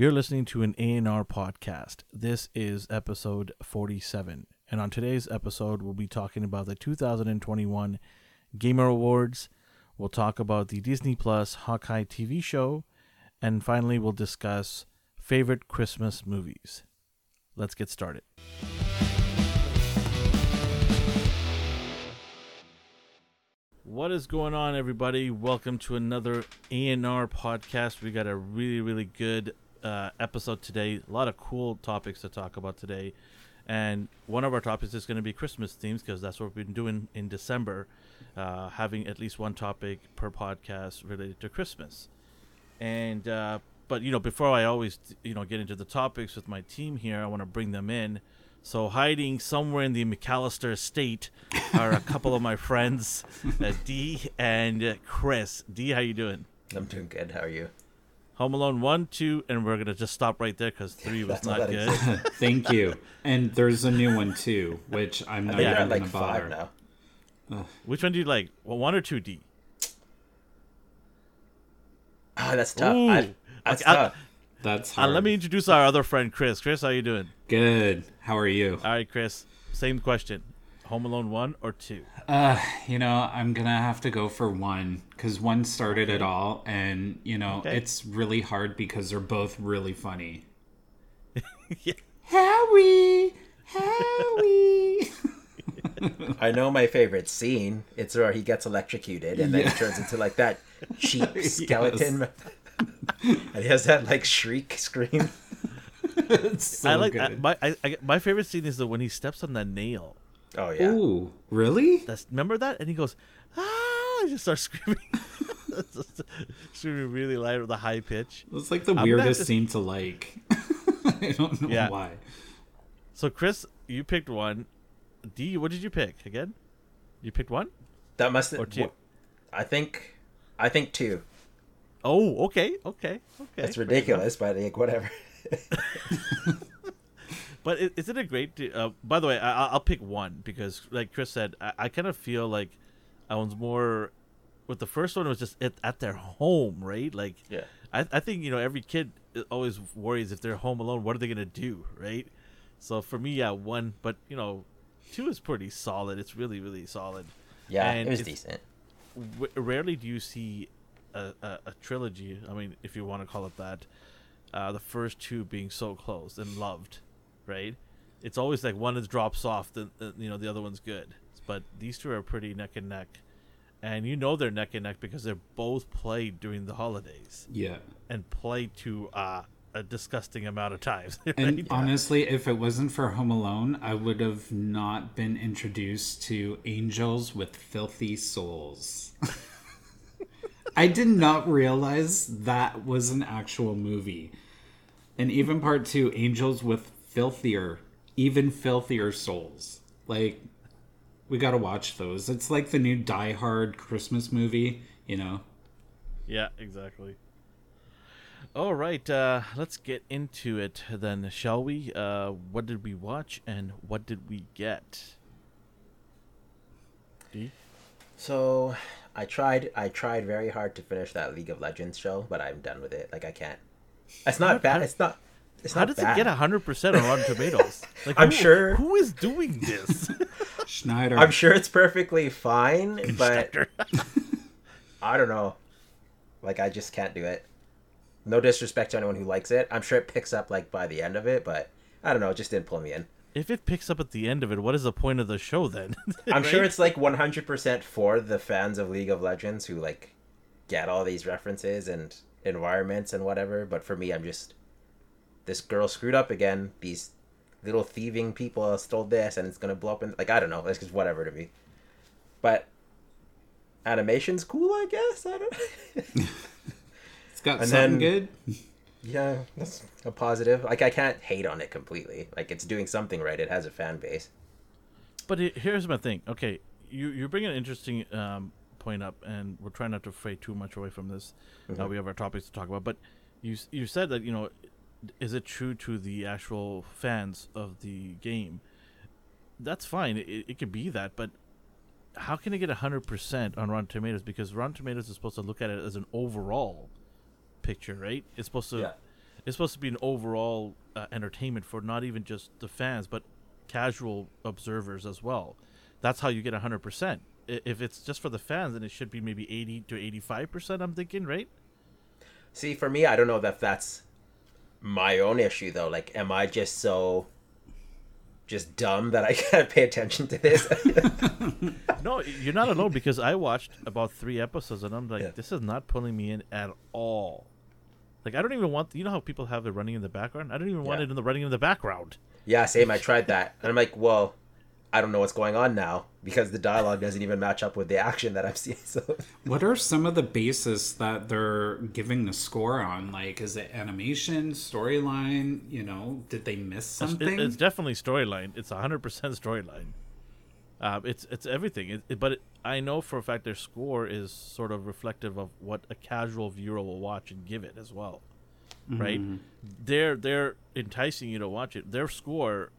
You're listening to an A&R podcast. This is episode 47. And on today's episode, we'll be talking about the 2021 Gamer Awards. We'll talk about the Disney Plus Hawkeye TV show. And finally, we'll discuss favorite Christmas movies. Let's get started. What is going on, everybody? Welcome to another A&R podcast. We got a really, really good uh, episode today. A lot of cool topics to talk about today. And one of our topics is going to be Christmas themes because that's what we've been doing in December, uh, having at least one topic per podcast related to Christmas. And uh, but you know, before I always you know get into the topics with my team here, I want to bring them in. So hiding somewhere in the McAllister estate are a couple of my friends, uh, D and Chris. D, how you doing? I'm doing good. How are you? Home Alone one, two, and we're gonna just stop right there because three was not good. Thank you. And there's a new one too, which I'm not even gonna bother. five now. Which one do you like? Well, one or two, D? Oh, that's tough. I, that's Okay, I- tough. That's Uh, hard. let me introduce our other friend, Chris. Chris, how you doing? Good. How are you? All right, Chris. Same question. Home Alone one or two? Uh, you know, I'm gonna have to go for one because one started it all, and you know, Okay. it's really hard because they're both really funny. yeah. Howie, Howie. I know my favorite scene. It's where he gets electrocuted and then Yeah. he turns into like that cheap skeleton. and he has that like shriek scream. it's so I like good. I, my I, I, my favorite scene is the when he steps on that nail. Oh yeah. Ooh, really? That's remember that, and he goes ah, I just starts screaming, screaming really loud with a high pitch. It's like the gonna weirdest to- scene to like. I don't know Yeah. why. So Chris, you picked one. D, what did you pick again? You picked one. That must Or two. I think I think two. Oh, okay, okay, okay. It's ridiculous, but like whatever. But is it a great? To, uh, by the way, I, I'll pick one because, like Chris said, I, I kind of feel like I was more with the first one. Was just at, at their home, right? Like, Yeah. I, I think you know every kid always worries if they're home alone, what are they gonna do, right? So for me, yeah, one, but you know, two is pretty solid. It's really, really solid. Yeah, And it was it's- decent. W- rarely do you see a, a, a trilogy. I mean, if you want to call it that, uh, the first two being so close and loved, right? It's always like one is drops off, the, the you know the other one's good. But these two are pretty neck and neck, and you know they're neck and neck because they're both played during the holidays Yeah. and played to uh, a disgusting amount of times. And right? honestly, if it wasn't for Home Alone, I would have not been introduced to angels with filthy souls. I did not realize that was an actual movie. And even part two, angels with filthier, even filthier souls. Like, we gotta watch those. It's like the new Die Hard Christmas movie, you know? Yeah, exactly. All right, uh, let's get into it then, shall we? Uh, what did we watch and what did we get? D? So I tried I tried very hard to finish that League of Legends show, but I'm done with it. Like I can't. It's not bad. It's not it's How not does bad. it get hundred percent on Rotten Tomatoes? Like, I'm who- sure- who is doing this. Schneider. I'm sure it's perfectly fine, but I don't know. Like I just can't do it. No disrespect to anyone who likes it. I'm sure it picks up like by the end of it, but I don't know. It just didn't pull me in. if it picks up at the end of it, what is the point of the show then? I'm sure it's like 100% for the fans of League of Legends who like get all these references and environments and whatever. But for me, I'm just this girl screwed up again. These little thieving people stole this, and it's gonna blow up. And like I don't know, it's just whatever to me. But animation's cool, I guess. I don't. it's got and something then- good. yeah, that's a positive. Like I can't hate on it completely. Like it's doing something right. It has a fan base. But it, here's my thing. Okay, you you bring an interesting um, point up, and we're trying not to fray too much away from this. Uh, we have our topics to talk about, but you you said that you know, is it true to the actual fans of the game? That's fine. It, it could be that, but how can it get hundred percent on Rotten Tomatoes? Because Rotten Tomatoes is supposed to look at it as an overall picture, right? It's supposed to. Yeah. it's supposed to be an overall uh, entertainment for not even just the fans, but casual observers as well. That's how you get 100%. If it's just for the fans, then it should be maybe 80 to 85%, I'm thinking, right? See, for me, I don't know that that's my own issue though. Like, am I just so just dumb that I can't pay attention to this? No, you're not alone because I watched about three episodes and I'm like, Yeah. this is not pulling me in at all. Like, I don't even want, you know how people have it running in the background? I don't even want it in the running in the background. yeah, same. I tried that, and I'm like, well, I don't know what's going on now because the dialogue doesn't even match up with the action that I'm seeing. So, What are some of the bases that they're giving the score on? Like, is it animation, storyline? You know, did they miss something? it's definitely storyline. It's 100% storyline. Uh, it's it's everything. It, it- but it, I know for a fact their score is sort of reflective of what a casual viewer will watch and give it as well, right? They're they're enticing you to watch it. Their score,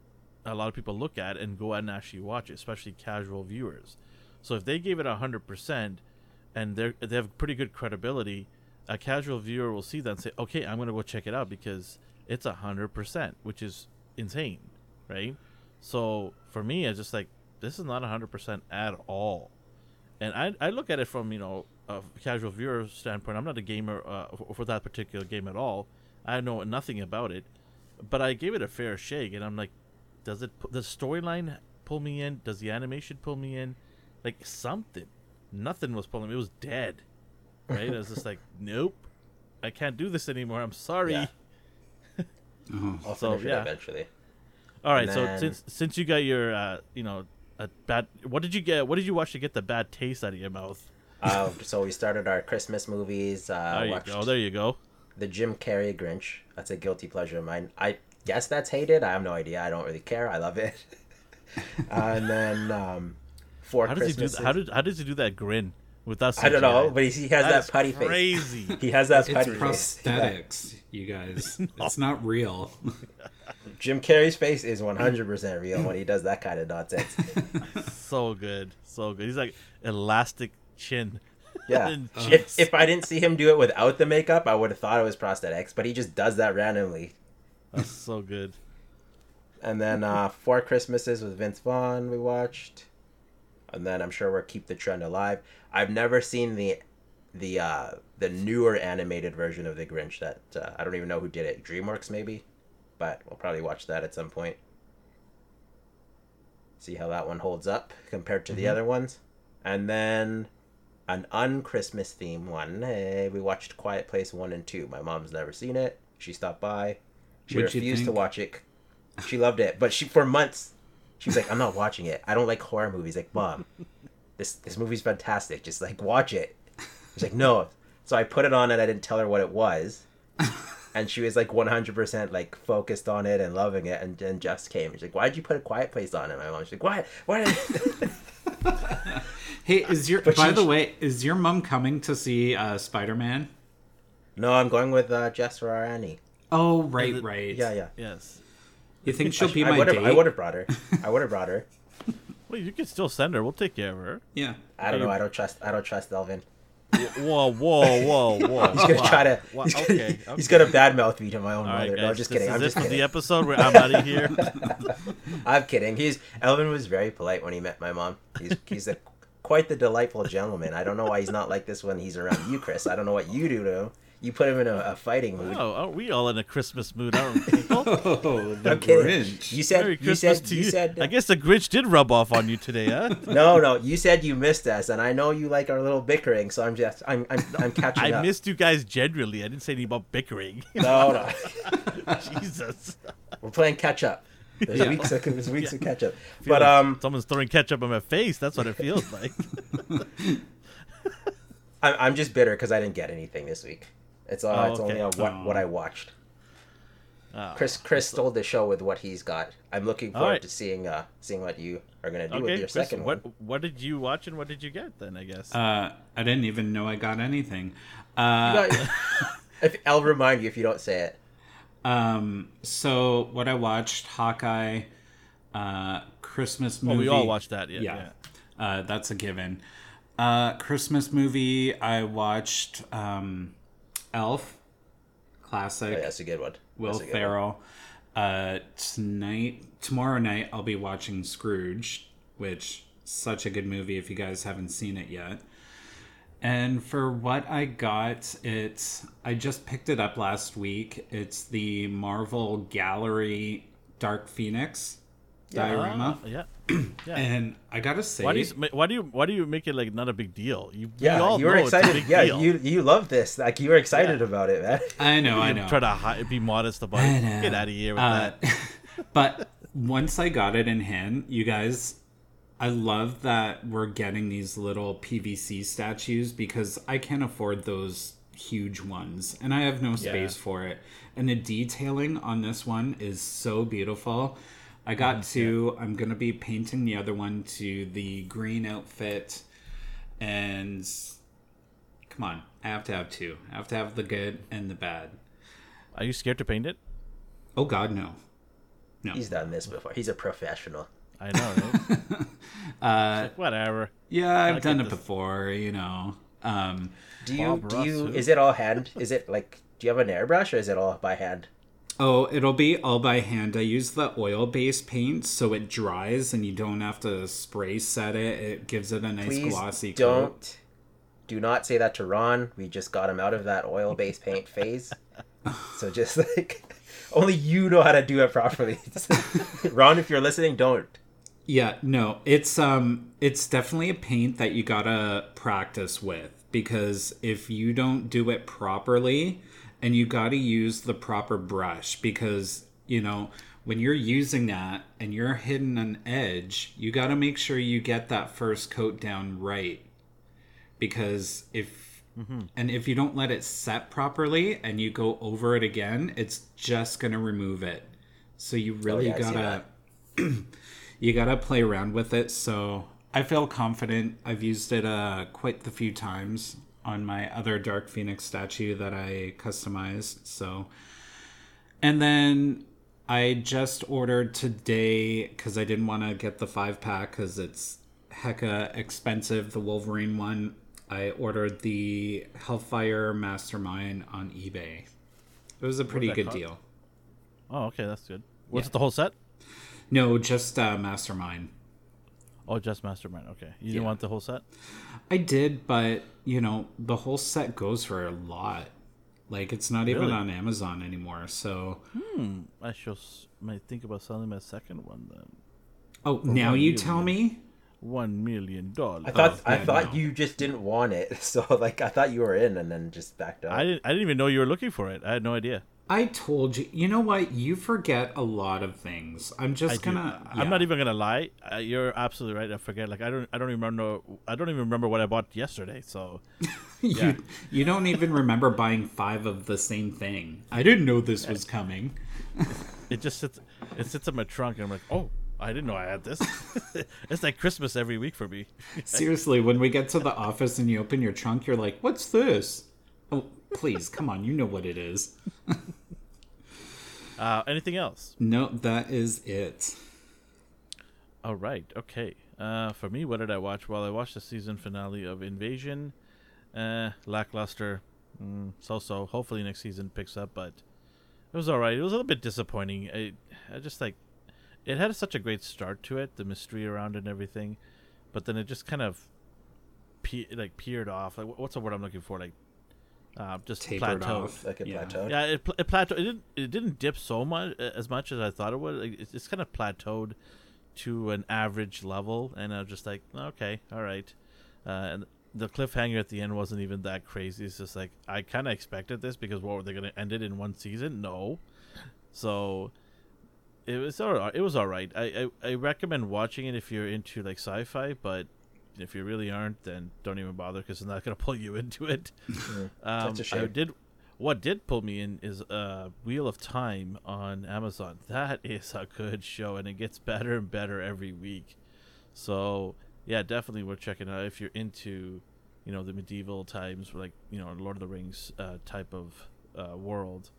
a lot of people look at and go out and actually watch it, especially casual viewers. So if they gave it hundred percent, and they they have pretty good credibility, a casual viewer will see that and say, "Okay, I'm gonna go check it out because it's hundred percent," which is insane, right? So for me, it's just like this is not hundred percent at all, and I I look at it from you know a casual viewer standpoint. I'm not a gamer uh, for, for that particular game at all. I know nothing about it, but I gave it a fair shake, and I'm like, does it the storyline pull me in? Does the animation pull me in? Like something, nothing was pulling me. It was dead, right? I was just like, nope, I can't do this anymore. I'm sorry. Yeah. Oh. I'll So, finish yeah. it eventually. All right, And so since since you got your uh, you know a bad, what did you get? What did you watch to get the bad taste out of your mouth? Uh, so we started our Christmas movies. Uh, there you go. There you go. the Jim Carrey Grinch. That's a guilty pleasure of mine. I guess that's hated. I have no idea. I don't really care. I love it. and then um, four How does he do? Christmases. How did how does he do that grin without? I don't know, but he, he has that putty face. crazy. He has that It's putty face. Yeah. prosthetics, you guys. It's not real. Jim Carrey's face is 100% real when he does that kind of nonsense. so good, so good. He's like elastic chin. Yeah. If, if I didn't see him do it without the makeup, I would have thought it was prosthetics, but he just does that randomly. That's so good. And then uh, Four Christmases with Vince Vaughn we watched, and then I'm sure we'll keep the trend alive. I've never seen the the uh, the newer animated version of the Grinch that uh, I don't even know who did it. DreamWorks maybe, but we'll probably watch that at some point. See how that one holds up compared to the other ones, and then an un-Christmas theme one. Hey, we watched Quiet Place one and two. My mom's never seen it. She stopped by. She What'd refused to watch it. She loved it, but she for months she was like, "I'm not watching it. I don't like horror movies." Like, mom, this this movie's fantastic. Just like watch it. She's like, "No." So I put it on and I didn't tell her what it was, and she was like 100 percent like focused on it and loving it. And then Jess came. She's like, "Why'd you put a Quiet Place on?" And my mom's like, "Why? Why?" Hey, is your But by she- the way, is your mom coming to see uh, Spider Man? no, I'm going with uh, Jess Annie. Oh, right, it- right. Yeah, yeah. Yes. You think she'll be I my would have. date? I would have brought her. I would have brought her. Well, you can still send her. We'll take care of her. Yeah. I don't know. I don't trust. I don't trust Elvin. Whoa, whoa, whoa, whoa. He's gonna try to. Wow, He's, gonna, okay, he's okay. gonna badmouth me to my own All right, mother. guys. no, I'm just kidding. Is, I'm this just is kidding. the episode where I'm out of here. I'm kidding. He's Elvin was very polite when he met my mom. He's he's a quite the delightful gentleman. I don't know why he's not like this when he's around you, Chris. I don't know what you do to him. You put him in a, a fighting mood. Oh, aren't we all in a Christmas mood, aren't we? Oh, the I'm kidding. Grinch. You said Merry you Christmas said to you you. said I guess the Grinch did rub off on you today, huh? no no. You said you missed us, and I know you like our little bickering. So I'm just I'm I'm, I'm catching I up. missed you guys generally. I didn't say anything about bickering. No no. Jesus. We're playing catch up. There's Yeah. weeks of there's weeks Yeah. of catch up. But like um, someone's throwing ketchup on my face. That's what it feels like. I'm I'm just bitter because I didn't get anything this week. It's uh, Oh, it's okay. only on what Oh. what I watched. Oh. Chris Chris stole the show with what he's got. I'm looking forward right. to seeing uh seeing what you are gonna do with Okay, your Chris, second what one. what did you watch and what did you get then? I guess. Uh, I didn't even know I got anything. You Uh, got- if I'll remind you if you don't say it. um, so what I watched, Hawkeye, uh, Christmas well, movie. we all watched that. Yeah. yeah, yeah. Uh, that's a given. Uh, Christmas movie. I watched um, Elf, classic. Oh, that's a good one. Will That's a good one. Ferrell. Uh, tonight, tomorrow night, I'll be watching Scrooge, which such a good movie if you guys haven't seen it yet. And for what I got, it's I just picked it up last week. It's the Marvel Gallery Dark Phoenix diorama, Ah, yeah. yeah. and I gotta say, Why do you why do you why do you make it like not a big deal? You we Yeah, all you were know it's a excited. big Yeah, deal. you you love this. Like you were excited about it, man. I know, I know. Try to hi- be modest about it. Get out of here with Uh, that. but once I got it in hand, you guys, I love that we're getting these little PVC statues because I can't afford those huge ones and I have no space for it. And the detailing on this one is so beautiful. I got Mm-hmm. to, I'm going to be painting the other one to the green outfit. And come on, I have to have two. I have to have the good and the bad. Are you scared to paint it? Oh, God, no. No. He's done this before. He's a professional. I know, right? uh, like, whatever. Yeah, I've done it this. before, you know. Um, Do you Bob do you Ross, is it all hand? Is it like do you have an airbrush or is it all by hand? Oh, it'll be all by hand. I use the oil-based paint so it dries and you don't have to spray set it. It gives it a nice Please glossy don't coat. do not say that to Ron. We just got him out of that oil based paint phase. so just like only you know how to do it properly. Ron, if you're listening, don't. Yeah, no, it's um it's definitely a paint that you got to practice with because if you don't do it properly and you got to use the proper brush because, you know, when you're using that and you're hitting an edge, you got to make sure you get that first coat down right. Because if and if you don't let it set properly and you go over it again, it's just going to remove it. So you really yeah, got to you gotta play around with it. So i feel confident. I've used it uh quite the few times on my other dark phoenix statue that i customized so and then i just ordered today because i didn't want to get the five pack because it's hecka expensive the wolverine one i ordered the hellfire mastermind on ebay it was a pretty good cost? deal Oh, okay, that's good. Was Yeah. it the whole set? no just uh mastermind Oh, just Mastermind. Okay, you didn't Yeah. want the whole set. I did, but you know, the whole set goes for a lot. Like it's not even on Amazon anymore. So, hmm. I shall s- might think about selling my second one then. oh, now you you, tell me. One million dollars. I thought Oh, I thought no. you just didn't want it. So like I thought you were in and then just backed up. I didn't. I didn't even know you were looking for it. I had no idea. I told you. You know what? You forget a lot of things. I'm just do. gonna. I'm not even gonna lie. Uh, you're absolutely right. I forget. Like I don't. I don't even remember. I don't even remember what I bought yesterday. So yeah. you, you don't even remember buying five of the same thing. I didn't know this was coming. it just sits. It sits in my trunk, and I'm like, oh, I didn't know I had this. it's like Christmas every week for me. Seriously, when we get to the office and you open your trunk, you're like, "What's this?" Oh, please, come on. You know what it is. Uh, anything else? No, that is it. All right. Okay. Uh, for me, what did I watch? Well, I watched the season finale of Invasion. Uh, lackluster. Mm, so-so. Hopefully next season picks up, but it was all right. It was a little bit disappointing. I, I just like it had such a great start to it, the mystery around it and everything, but then it just kind of pe- like peered off. Like, what's the word I'm looking for? Like, uh, just Tapered plateaued. off. like it Yeah. plateaued. Yeah, it, pl- it plateaued. It didn't. It didn't dip so much as much as I thought it would. Like, it's, it's kind of plateaued to an average level, and I was just like, okay, all right. Uh, and the cliffhanger at the end wasn't even that crazy. It's just like I kind of expected this because what were they going to end it in one season? No. So it was all right. It was all right. I, I I recommend watching it if you're into like sci-fi, but if you really aren't, then don't even bother because it's not going to pull you into it. Um, That's a I did. What did pull me in is uh, Wheel of Time on Amazon. That is a good show, and it gets better and better every week. So yeah, definitely worth checking out if you're into, you know, the medieval times, like you know, Lord of the Rings uh, type of uh, world.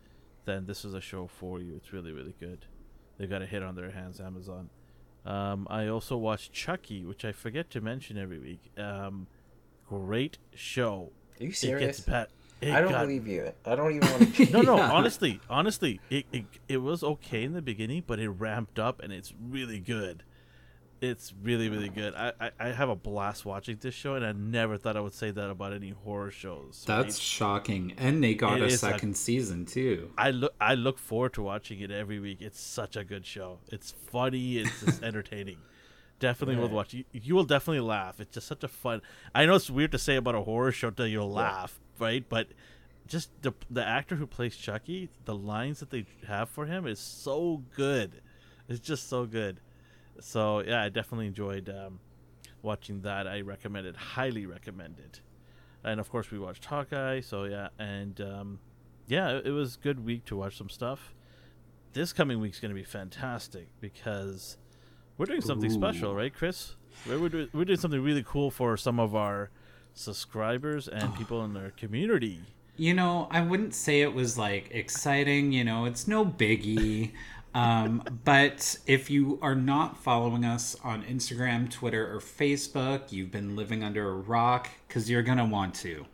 Then this is a show for you. It's really really good. They've got a hit on their hands, Amazon. Um, I also watched Chucky, which I forget to mention every week. Um, great show. Are you serious? It gets it I don't got- believe you. I don't even want to. No, no. Yeah. Honestly, honestly, it, it it was okay in the beginning, but it ramped up and it's really good. It's really, really good. I, I, I have a blast watching this show, and I never thought I would say that about any horror shows. That's right? shocking. And they got It a is a- second season too. I look I look forward to watching it every week. It's such a good show. It's funny. It's just entertaining. Definitely worth watching. You, you will definitely laugh. It's just such a fun. I know it's weird to say about a horror show that you'll laugh, right? But just the the actor who plays Chucky, the lines that they have for him is so good. It's just so good. So yeah, I definitely enjoyed um, watching that. I recommend it. Highly recommend it. And of course, we watched Hawkeye. So yeah, and um, yeah, it, it was a good week to watch some stuff. This coming week's going to be fantastic because we're doing something special, right, Chris? We're, we're doing something really cool for some of our subscribers and people in our community. You know, I wouldn't say it was like exciting, you know, it's no biggie. Um, but if you are not following us on Instagram, Twitter, or Facebook, you've been living under a rock because you're going to want to.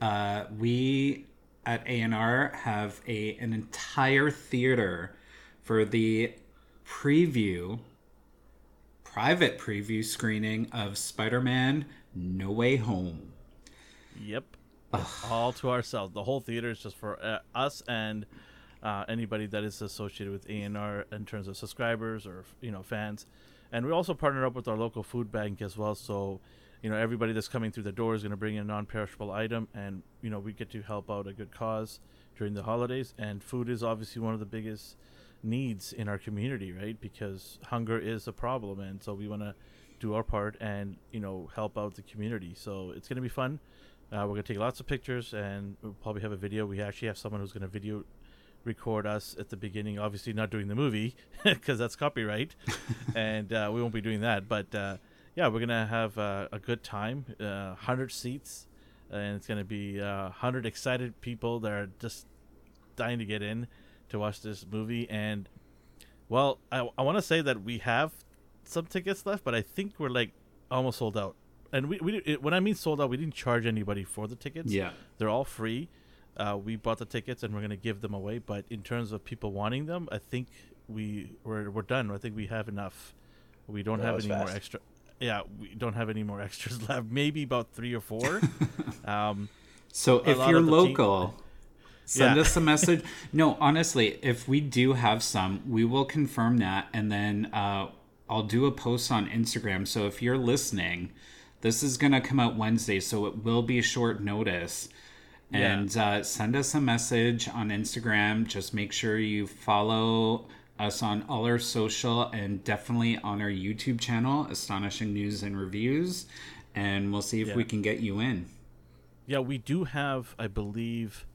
Uh, we at ANR have a an entire theater for the preview, private preview screening of Spider Man No Way Home. Yep. All to ourselves. The whole theater is just for uh, us and uh, anybody that is associated with ANR in terms of subscribers or you know fans. And we also partner up with our local food bank as well. So, you know, everybody that's coming through the door is going to bring in a non-perishable item, and you know, we get to help out a good cause during the holidays. And food is obviously one of the biggest needs in our community, right? Because hunger is a problem, and so we want to do our part and you know help out the community. So it's going to be fun. Uh, we're gonna take lots of pictures, and we'll probably have a video. We actually have someone who's gonna video record us at the beginning. Obviously, not doing the movie because that's copyright, and uh, we won't be doing that. But uh, yeah, we're gonna have uh, a good time. Uh, Hundred seats, and it's gonna be uh, hundred excited people that are just dying to get in to watch this movie. And well, I, I want to say that we have some tickets left, but I think we're like almost sold out. And we, we it, when I mean sold out, we didn't charge anybody for the tickets. Yeah. they're all free. Uh, we bought the tickets and we're gonna give them away. But in terms of people wanting them, I think we we're, we're done. I think we have enough. We don't have any more extra. Yeah, we don't have any more extras left. Maybe about three or four. um, So if you're the team- local, send Yeah. us a message. no, honestly, if we do have some, we will confirm that, and then uh, I'll do a post on Instagram. So if you're listening, this is gonna come out Wednesday, so it will be short notice. Yeah. And uh, send us a message on Instagram. Just make sure you follow us on all our social and definitely on our YouTube channel, Astonishing News and Reviews. And we'll see if Yeah. we can get you in. Yeah, we do have, I believe,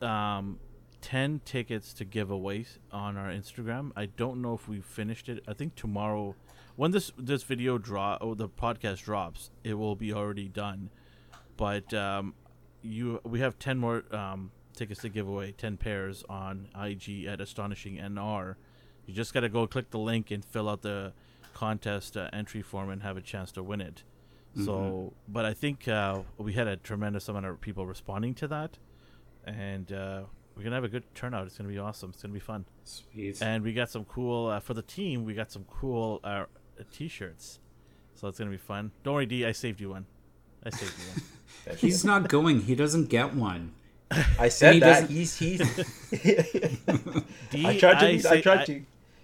um, ten tickets to give away on our Instagram. I don't know if we finished it. I think tomorrow, when this this video drop or the podcast drops, it will be already done. But um, you, we have ten more um, tickets to give away, ten pairs on IG at Astonishing NR. You just got to go click the link and fill out the contest uh, entry form and have a chance to win it. So, but I think uh, we had a tremendous amount of people responding to that, and uh, we're gonna have a good turnout. It's gonna be awesome. It's gonna be fun, Sweet. and we got some cool uh, for the team. We got some cool uh, t-shirts, so it's gonna be fun. Don't worry, D. I saved you one. I saved you one. Thank you. He's not going. He doesn't get one. I said he that. doesn't- He's he's. D. I tried to. I, sa- tried to.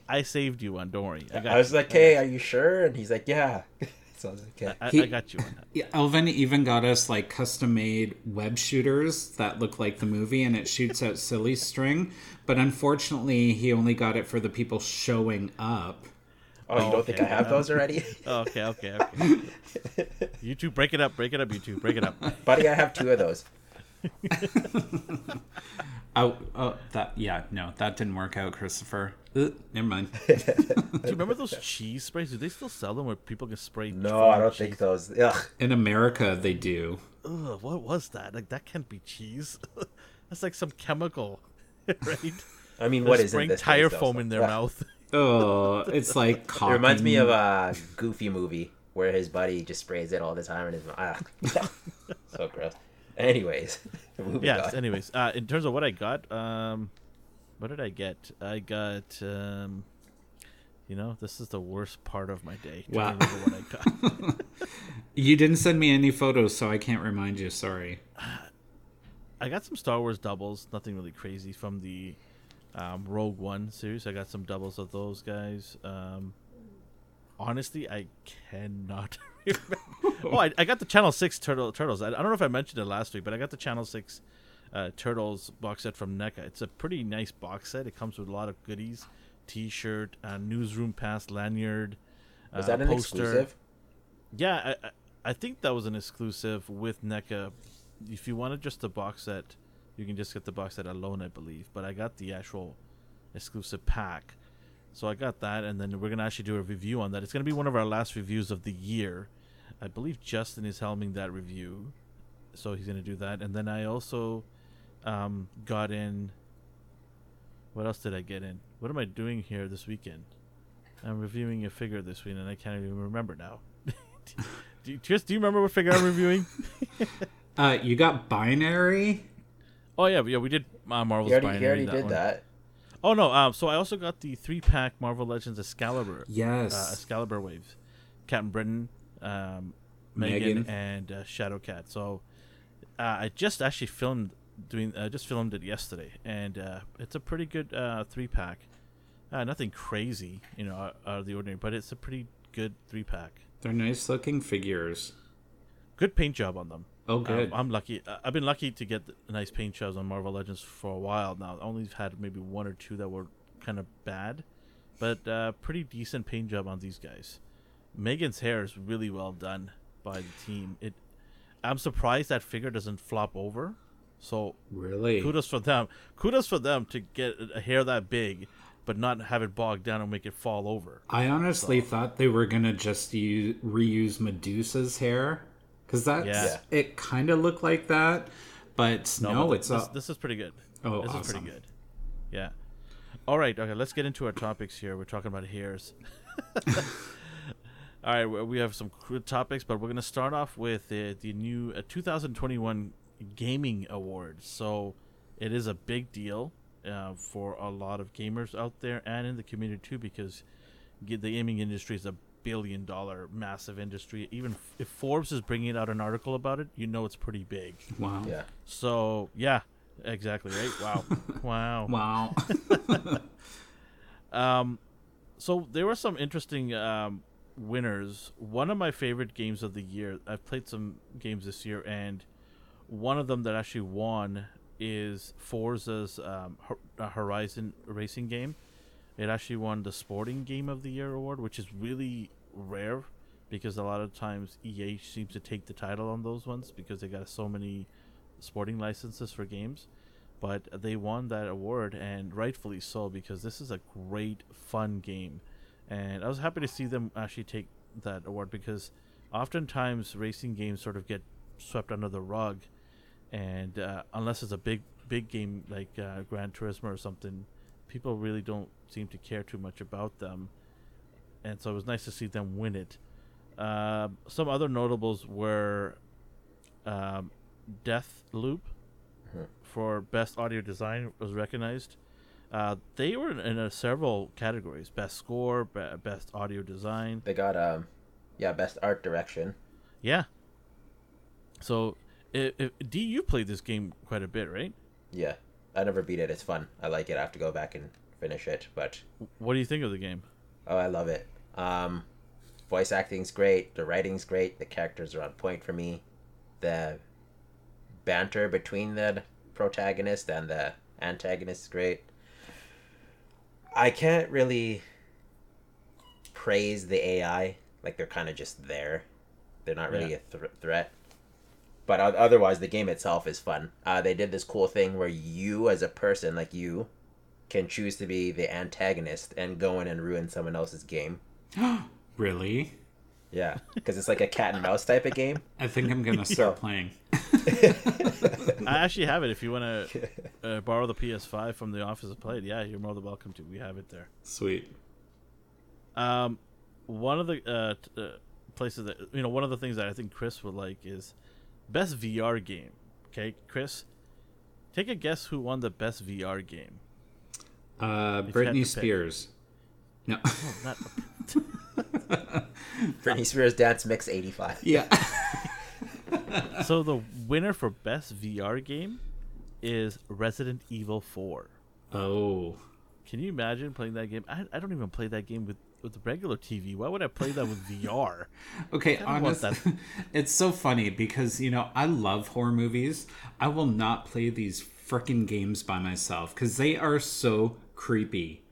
I saved you one. Don't worry. I, got I was you. like, "Hey, are you sure?" And he's like, "Yeah." so I was like, "Okay." I, He- I got you one. Yeah, Elvin even got us like custom made web shooters that look like the movie and it shoots out silly string. But unfortunately, he only got it for the people showing up. Oh, you don't think I okay. have those already, Oh, okay, okay, okay. you two, break it up, break it up. You two, break it up. buddy? I have two of those. Oh, oh, that yeah, no, that didn't work out, Christopher. Uh, never mind. Do you remember those cheese sprays? Do they still sell them where people can spray? No, I don't cheese? think those. Ugh. In America, they do. Ugh, what was that? Like that can't be cheese. That's like some chemical, right? I mean, They're what is spraying this tire foam in their Ugh. mouth? Oh, it's like It reminds me of a Goofy movie where his buddy just sprays it all the time in his mouth. Ah. so gross. Anyways, moving yes. on. Anyways, uh, in terms of what I got, um, what did I get? I got, um, you know, this is the worst part of my day. Wow. what I got. You didn't send me any photos, so I can't remind you. Sorry. I got some Star Wars doubles, nothing really crazy from the um, Rogue One series. I got some doubles of those guys. Um, honestly, I cannot remember. oh, I, I got the Channel Six turtle turtles. I, I don't know if I mentioned it last week, but I got the Channel Six uh, turtles box set from NECA. It's a pretty nice box set. It comes with a lot of goodies: T-shirt, uh, newsroom pass, lanyard. Was uh, that an poster. exclusive? Yeah, I, I, I think that was an exclusive with NECA. If you wanted just the box set, you can just get the box set alone, I believe. But I got the actual exclusive pack. So I got that, and then we're to actually do a review on that. It's to be one of our last reviews of the year. I believe Justin is helming that review. So he's to do that. And then I also um, got in. What else did I get in? What am I doing here this weekend? I'm reviewing a figure this week, and I can't even remember now. do Tris, do you remember what figure I'm reviewing? Uh, you got binary. Oh yeah, yeah, we did uh, Marvel's He already, he Binary, already did one. that. Oh no, um, so I also got the three pack Marvel Legends Excalibur, Yes. uh, Excalibur waves, Captain Britain, um, Meggan, Meggan. and uh, Shadowcat. So uh, I just actually filmed doing, uh, just filmed it yesterday, and uh, it's a pretty good uh, three pack. Uh, nothing crazy, you know, out out of the ordinary, but it's a pretty good three pack. They're nice looking figures. Good paint job on them. Oh, Um, good. I'm lucky. I've been lucky to get nice paint jobs on Marvel Legends for a while now. I only had maybe one or two that were kind of bad, but uh, pretty decent paint job on these guys. Meggan's hair is really well done by the team. It, I'm surprised that figure doesn't flop over. So really? kudos for them. Kudos for them to get a hair that big, but not have it bogged down and make it fall over. I honestly thought they were gonna just use, reuse Medusa's hair because that's Yeah. it. Kind of looked like that, but no, but it's this, a, this is pretty good. Oh, this is pretty good. Yeah. All right. Okay. Let's get into our topics here. We're talking about hairs. All right. we- have some good topics, but we're going to start off with the, the new uh, 2021 Gaming Awards. So it is a big deal uh, for a lot of gamers out there and in the community too, because the gaming industry is a billion dollar massive industry. Even if Forbes is bringing out an article about it, you know it's pretty big. wow, Yeah. So yeah, exactly right. Wow, wow. wow. Um, so there were some interesting um, winners. One of my favorite games of the year. I've played some games this year, and one of them that actually won is Forza's um, uh, Horizon racing game. It actually won the Sporting Game of the Year award, which is really rare because a lot of times EA seems to take the title on those ones because they got so many sporting licenses for games. But they won that award, and rightfully so because this is a great, fun game. And I was happy to see them actually take that award because oftentimes racing games sort of get swept under the rug, and uh, unless it's a big, big game like uh, Gran Turismo or something, people really don't seem to care too much about them. And so it was nice to see them win it. Uh, some other notables were um, Deathloop Mhm. for best audio design was recognized. Uh, they were in, in uh, several categories: best score, be- best audio design. They got um, yeah, best art direction. Yeah. So, if, D, you played this game quite a bit, right? Yeah, I never beat it. It's fun. I like it. I have to go back and finish it, but What do you think of the game? oh, I love it. Um, voice acting's great. The writing's great. The characters are on point for me. The banter between the protagonist and the antagonist is great. I can't really praise the AI. Like they're kind of just there. They're not really Yeah. a thr threat. But otherwise, the game itself is fun. Uh, they did this cool thing where you, as a person, like you, can choose to be the antagonist and go in and ruin someone else's game. really? Yeah, because it's like a cat and mouse type of game. I think I'm gonna start playing. I actually have it. If you want to uh, borrow the PS5 from the office of play yeah, you're more than welcome to. We have it there. Sweet. Um, one of the uh, t- uh, places that you know, one of the things that I think Chris would like is best VR game Okay, Chris, take a guess who won the best VR game. Uh, you had Britney pick. Spears. No. Oh, not Britney Spears Dance Mix 85. yeah. so the winner for best VR game is Resident Evil 4. Oh. Can you imagine playing that game? I, I don't even play that game with with regular TV. Why would I play that with VR? Okay, honestly, it's so funny because you know I love horror movies. I will not play these freaking games by myself because they are so creepy.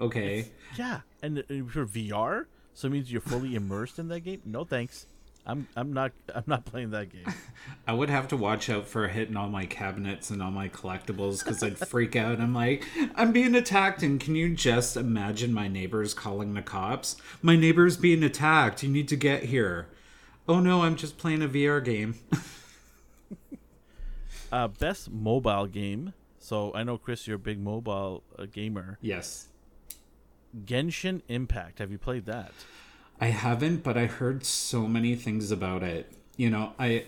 Okay, Yeah, and uh, for VR, so it means you're fully immersed in that game. No thanks. I'm I'm not I'm not playing that game. I would have to watch out for hitting all my cabinets and all my collectibles because I'd freak out. I'm like, I'm being attacked, and can you just imagine my neighbors calling the cops? My neighbor's being attacked. You need to get here. Oh no, I'm just playing a VR game. Uh, best mobile game. So I know Chris, you're a big mobile uh, gamer. yes. Genshin Impact. Have you played that? I haven't, but I heard so many things about it. You know, I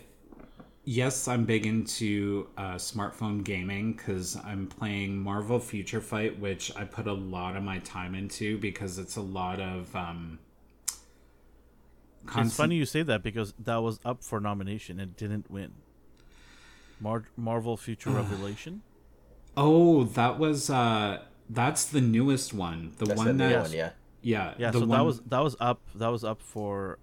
yes, I'm big into uh, smartphone gaming because I'm playing Marvel Future Fight, which I put a lot of my time into because it's a lot of um. It's funny you say that because that was up for nomination and didn't win. Mar- Marvel Future Revelation. Oh, that was uh, that's the newest one. The That's one the that new one, yeah. Yeah, Yeah, so one that was that was up that was up for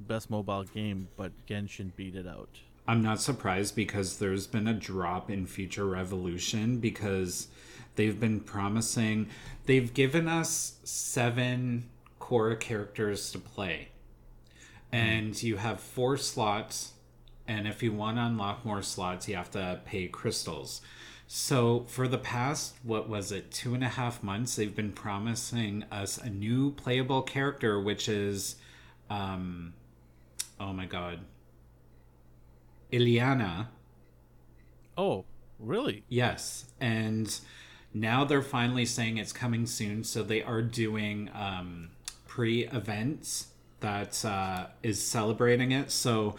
best mobile game, but Genshin beat it out. I'm not surprised because there's been a drop in Future Revolution because they've been promising they've given us seven core characters to play. Hmm. And you have four slots and if you want to unlock more slots you have to pay crystals. So for the past what was it, two and a half months, they've been promising us a new playable character which is um oh my god. Ileana. Oh, really? Yes, and now they're finally saying it's coming soon. So they are doing um, pre-events that uh, is celebrating it. So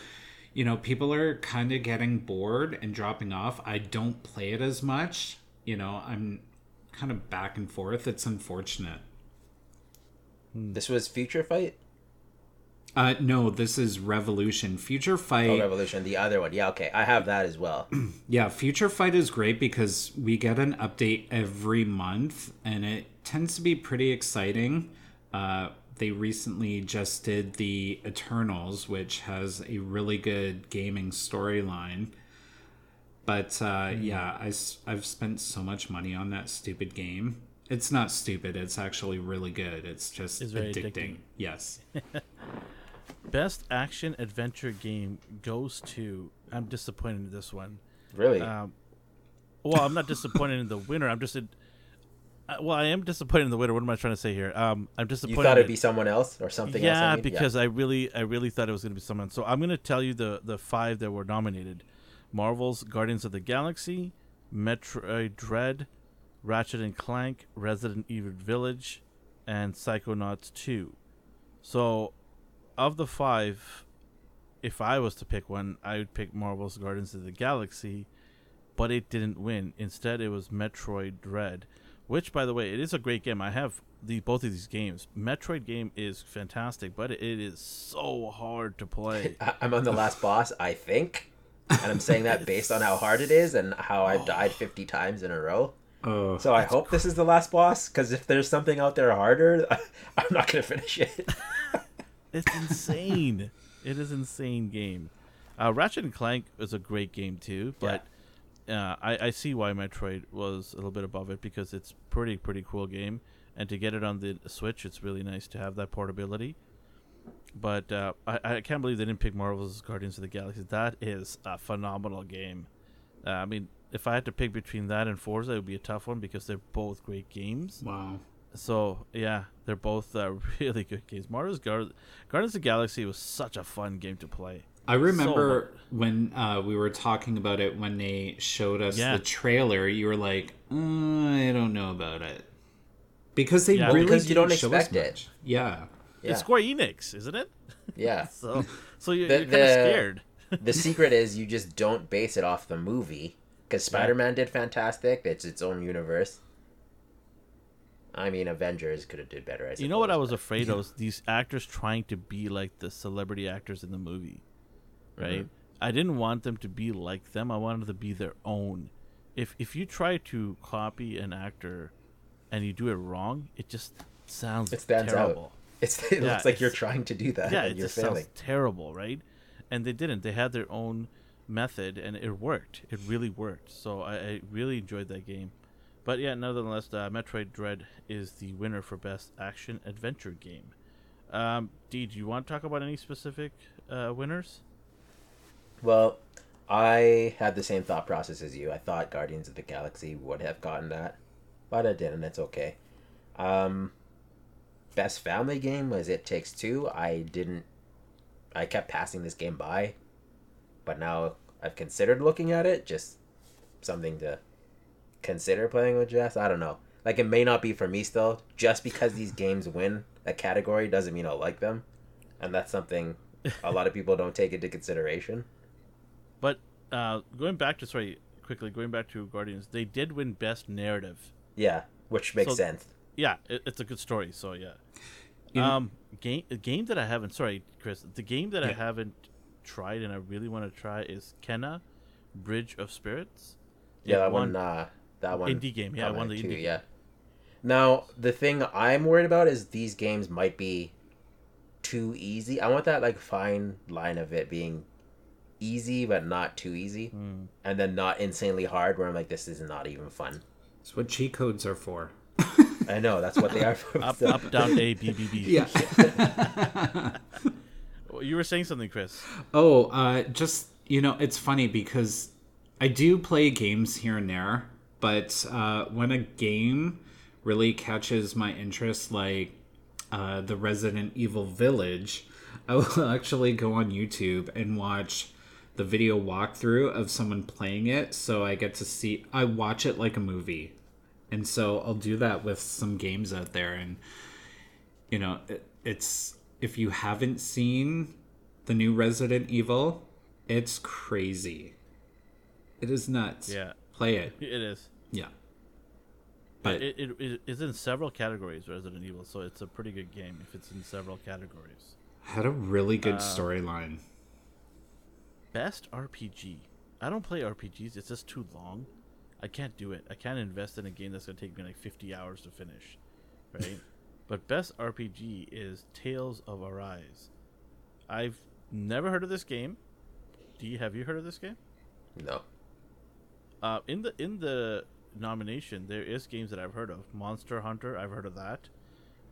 you know, people are kind of getting bored and dropping off. I don't play it as much. You know, I'm kind of back and forth. It's unfortunate. This was Future Fight? Uh, no, this is Revolution. Future Fight. Oh, Revolution, the other one. Yeah, okay. I have that as well. Yeah, Future Fight is great because we get an update every month and it tends to be pretty exciting. Uh, they recently just did the Eternals, which has a really good gaming storyline. But uh, yeah, I, I've spent so much money on that stupid game. It's not stupid, it's actually really good. It's just It's very addicting. addicting. Yes. Best action adventure game goes to. I'm disappointed in this one. Really? Um, well, I'm not disappointed in the winner. I'm just. Well, I am disappointed in the winner. What am I trying to say here? Um, I'm disappointed. you thought it'd be someone else or something else? yeah, I mean? because I really, I really thought it was going to be someone. So I'm going to tell you the the five that were nominated: Marvel's Guardians of the Galaxy, Metroid Dread, Ratchet and Clank, Resident Evil Village, and Psychonauts 2. So, of the five, if I was to pick one, I would pick Marvel's Guardians of the Galaxy, but it didn't win. Instead, it was Metroid Dread, which, by the way, it is a great game. I have the both of these games. Metroid game is fantastic, but it is so hard to play. I- I'm on the last boss, I think. And I'm saying that based on how hard it is and how I've died 50 times in a row. Oh, So I hope this is the last boss, because if there's something out there harder, I'm not going to finish it. It's insane. it is insane game. Uh, Ratchet and Clank is a great game too, but uh, I, I see why Metroid was a little bit above it because it's pretty pretty cool game, and to get it on the Switch, it's really nice to have that portability. But uh, I, I can't believe they didn't pick Marvel's Guardians of the Galaxy. That is a phenomenal game. Uh, I mean, if I had to pick between that and Forza, it would be a tough one because they're both great games. wow. So yeah, they're both uh, really good games. Marvel's Guard- Guardians of the Galaxy was such a fun game to play. I remember when uh, we were talking about it when they showed us Yeah. the trailer. You were like, uh, "I don't know about it," because they Yeah. Really because you didn't don't show us expect it. Yeah, Yeah. It's Square Enix, isn't it? yeah. So so you're, The- you're kind of scared. the secret is you just don't base it off the movie because Spider-Man did fantastic. It's its own universe. I mean, Avengers could have did better. I. You know what I was afraid of? Was these actors trying to be like the celebrity actors in the movie, right? I didn't want them to be like them. I wanted them to be their own. If if you try to copy an actor, and you do it wrong, it just sounds It stands terrible. out. It's, it Yeah, looks like you're trying to do that Yeah, and it you're just failing. sounds terrible, right? And they didn't. They had their own method, and it worked. It really worked. So I, I really enjoyed that game. But yeah, nonetheless, uh, Metroid Dread is the winner for best action adventure game. Um, D, do you want to talk about any specific uh, winners? Well, I had the same thought process as you. I thought Guardians of the Galaxy would have gotten that, but it didn't. It's okay. Um, best family game was It Takes Two. I didn't. I kept passing this game by, but now I've considered looking at it. Just something to consider playing with Jess. I don't know. Like it may not be for me still. Just because these games win a category doesn't mean I'll like them, and that's something a lot of people don't take into consideration. But uh, going back to sorry, quickly going back to Guardians, they did win best narrative. Yeah, which makes So- sense. Yeah, it, it's a good story. So yeah. You know- um, game a game that I haven't. Sorry, Chris. The game that I haven't tried and I really want to try is Kena, Bridge of Spirits. Yeah, It that won- one. Uh, that one. indie game. Yeah, I won the commented indie too, game. Yeah. Now the thing I'm worried about is these games might be too easy. I want that like fine line of it being easy but not too easy, Hmm. and then not insanely hard where I'm like, this is not even fun. It's what cheat codes are for. I know that's what they are. For Up, so- up, down, A, B, B, B. Yeah. You were saying something, Chris. Oh, uh, just you know, it's funny because I do play games here and there, but uh, when a game really catches my interest, like uh, the Resident Evil Village, I will actually go on YouTube and watch the video walkthrough of someone playing it, so I get to see. I watch it like a movie, and so I'll do that with some games out there, and you know, it, it's if you haven't seen the new Resident Evil, it's crazy. It is nuts. Yeah. Play it. It is. Yeah. But it, it, it is in several categories, Resident Evil, so it's a pretty good game if it's in several categories. had a really good uh, storyline. Best RPG. I don't play RPGs, it's just too long. I can't do it. I can't invest in a game that's going to take me like 50 hours to finish. Right? but best RPG is Tales of Arise. I've never heard of this game. Do you have you heard of this game? no. Uh, in the in the nomination, there is games that I've heard of. Monster Hunter, I've heard of that,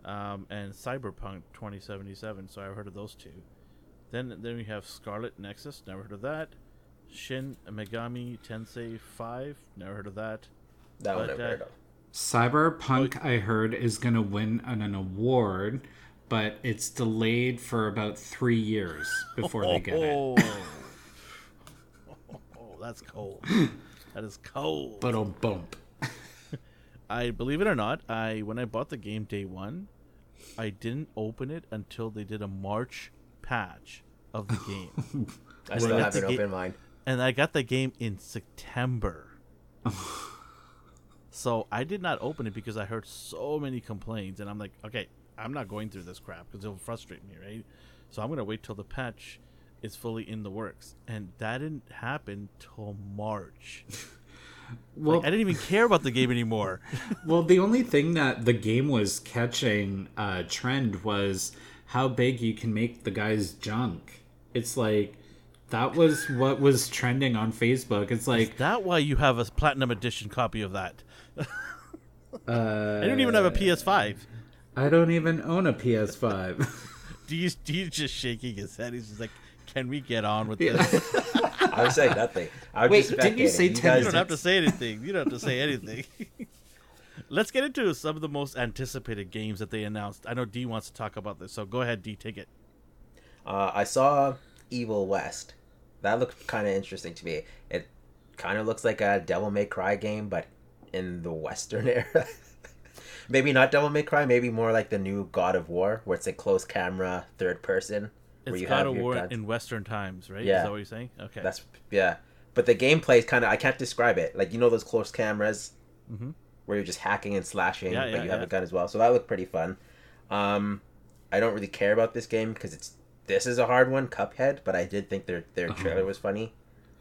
um, and Cyberpunk 2077. So I've heard of those two. Then then we have Scarlet Nexus, never heard of that. Shin Megami Tensei 5, never heard of that. That one But, I've uh, heard of. Cyberpunk, I heard, is going to win an, an award, but it's delayed for about three years before they get it. Oh, oh, that's cold. That is cold. But a bump. I believe it or not, I when I bought the game day one, I didn't open it until they did a March patch of the game, I still have an open mind. and I got the game in September. so I did not open it because I heard so many complaints, and I'm like, okay, I'm not going through this crap because it'll frustrate me, right? So I'm gonna wait till the patch is fully in the works, and that didn't happen till March. Well, Like, I didn't even care about the game anymore. Well, the only thing that the game was catching uh, trend was how big you can make the guy's junk. It's like that was what was trending on Facebook. It's like Is that why you have a platinum edition copy of that? uh, I don't even have a PS5. I don't even own a PS5. Do you? Do you just shaking his head? He's just like, "Can we get on with Yeah. this?" I was saying nothing. I was Wait, just didn't you say you 10 You don't have to say anything. You don't have to say anything. Let's get into some of the most anticipated games that they announced. I know D wants to talk about this, so go ahead, D. Take it. Uh, I saw Evil West. That looked kind of interesting to me. It kind of looks like a Devil May Cry game, but in the Western era. maybe not Devil May Cry, maybe more like the new God of War, where it's a close camera, third person. where It's God of War guns. in Western times, right? Is Yeah. that what you're saying? Okay. That's yeah, but the gameplay is kind of I can't describe it. Like you know those close cameras Mhm. Where you're just hacking and slashing, Yeah, but yeah, you have yeah. a gun as well. So that looked pretty fun. Um, I don't really care about this game because it's this is a hard one, Cuphead. But I did think their their Uh-huh. trailer was funny,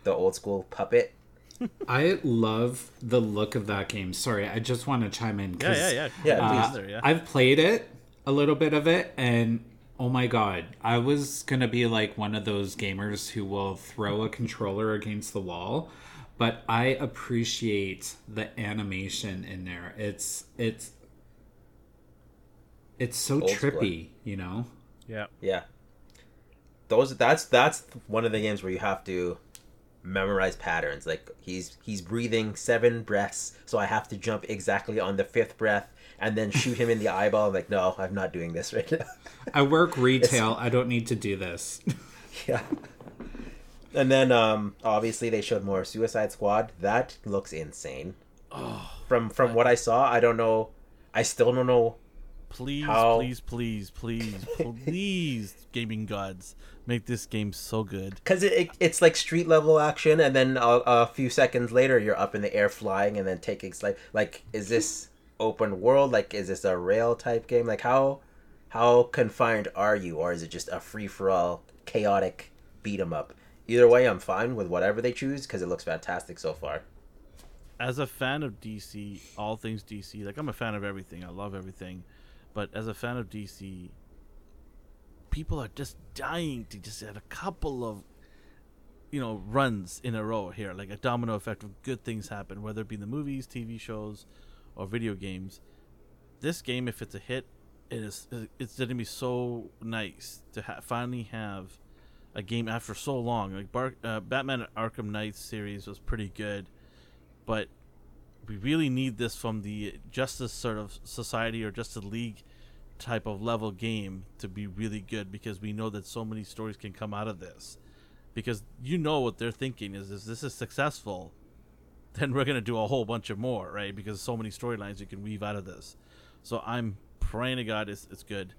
the old school puppet. I love the look of that game. Sorry, I just want to chime in. yeah, 'cause, yeah, yeah. Yeah, Please, Uh, there, yeah. I've played it, a little bit of it, and oh my god, I was gonna be like one of those gamers who will throw a controller against the wall. But I appreciate the animation in there. It's it's it's so Old school. trippy, you know. yeah. Yeah, those that's that's one of the games where you have to memorize patterns. Like he's he's breathing seven breaths, so I have to jump exactly on the fifth breath and then shoot him in the eyeball. I'm like, no, I'm not doing this right now. I work retail. I don't need to do this. Yeah. And then um obviously they showed more Suicide Squad. That looks insane. Oh, From from what I saw, I don't know I still don't know please, How- please, please, please, please, gaming gods, make this game so good. cuz it, it it's like street level action and then a, a few seconds later you're up in the air flying and then taking like like is this open world like is this a rail type game like how how confined are you or is it just a free for all chaotic beat 'em up? Either way, I'm fine with whatever they choose cuz it looks fantastic so far. As a fan of DC, all things DC, like I'm a fan of everything. I love everything, but as a fan of DC, people are just dying to just have a couple of you know runs in a row here like a domino effect of good things happen whether it be the movies tv shows or video games this game if it's a hit it is it's going to be so nice to ha- finally have a game after so long. Like Bar- uh, batman arkham knight series was pretty good but we really need this from the justice sort of society or justice league type of level game to be really good because we know that so many stories can come out of this. Because you know what they're thinking is if this is successful then we're going to do a whole bunch of more right? Because so many storylines you can weave out of this. So i'm praying to god it's, it's good.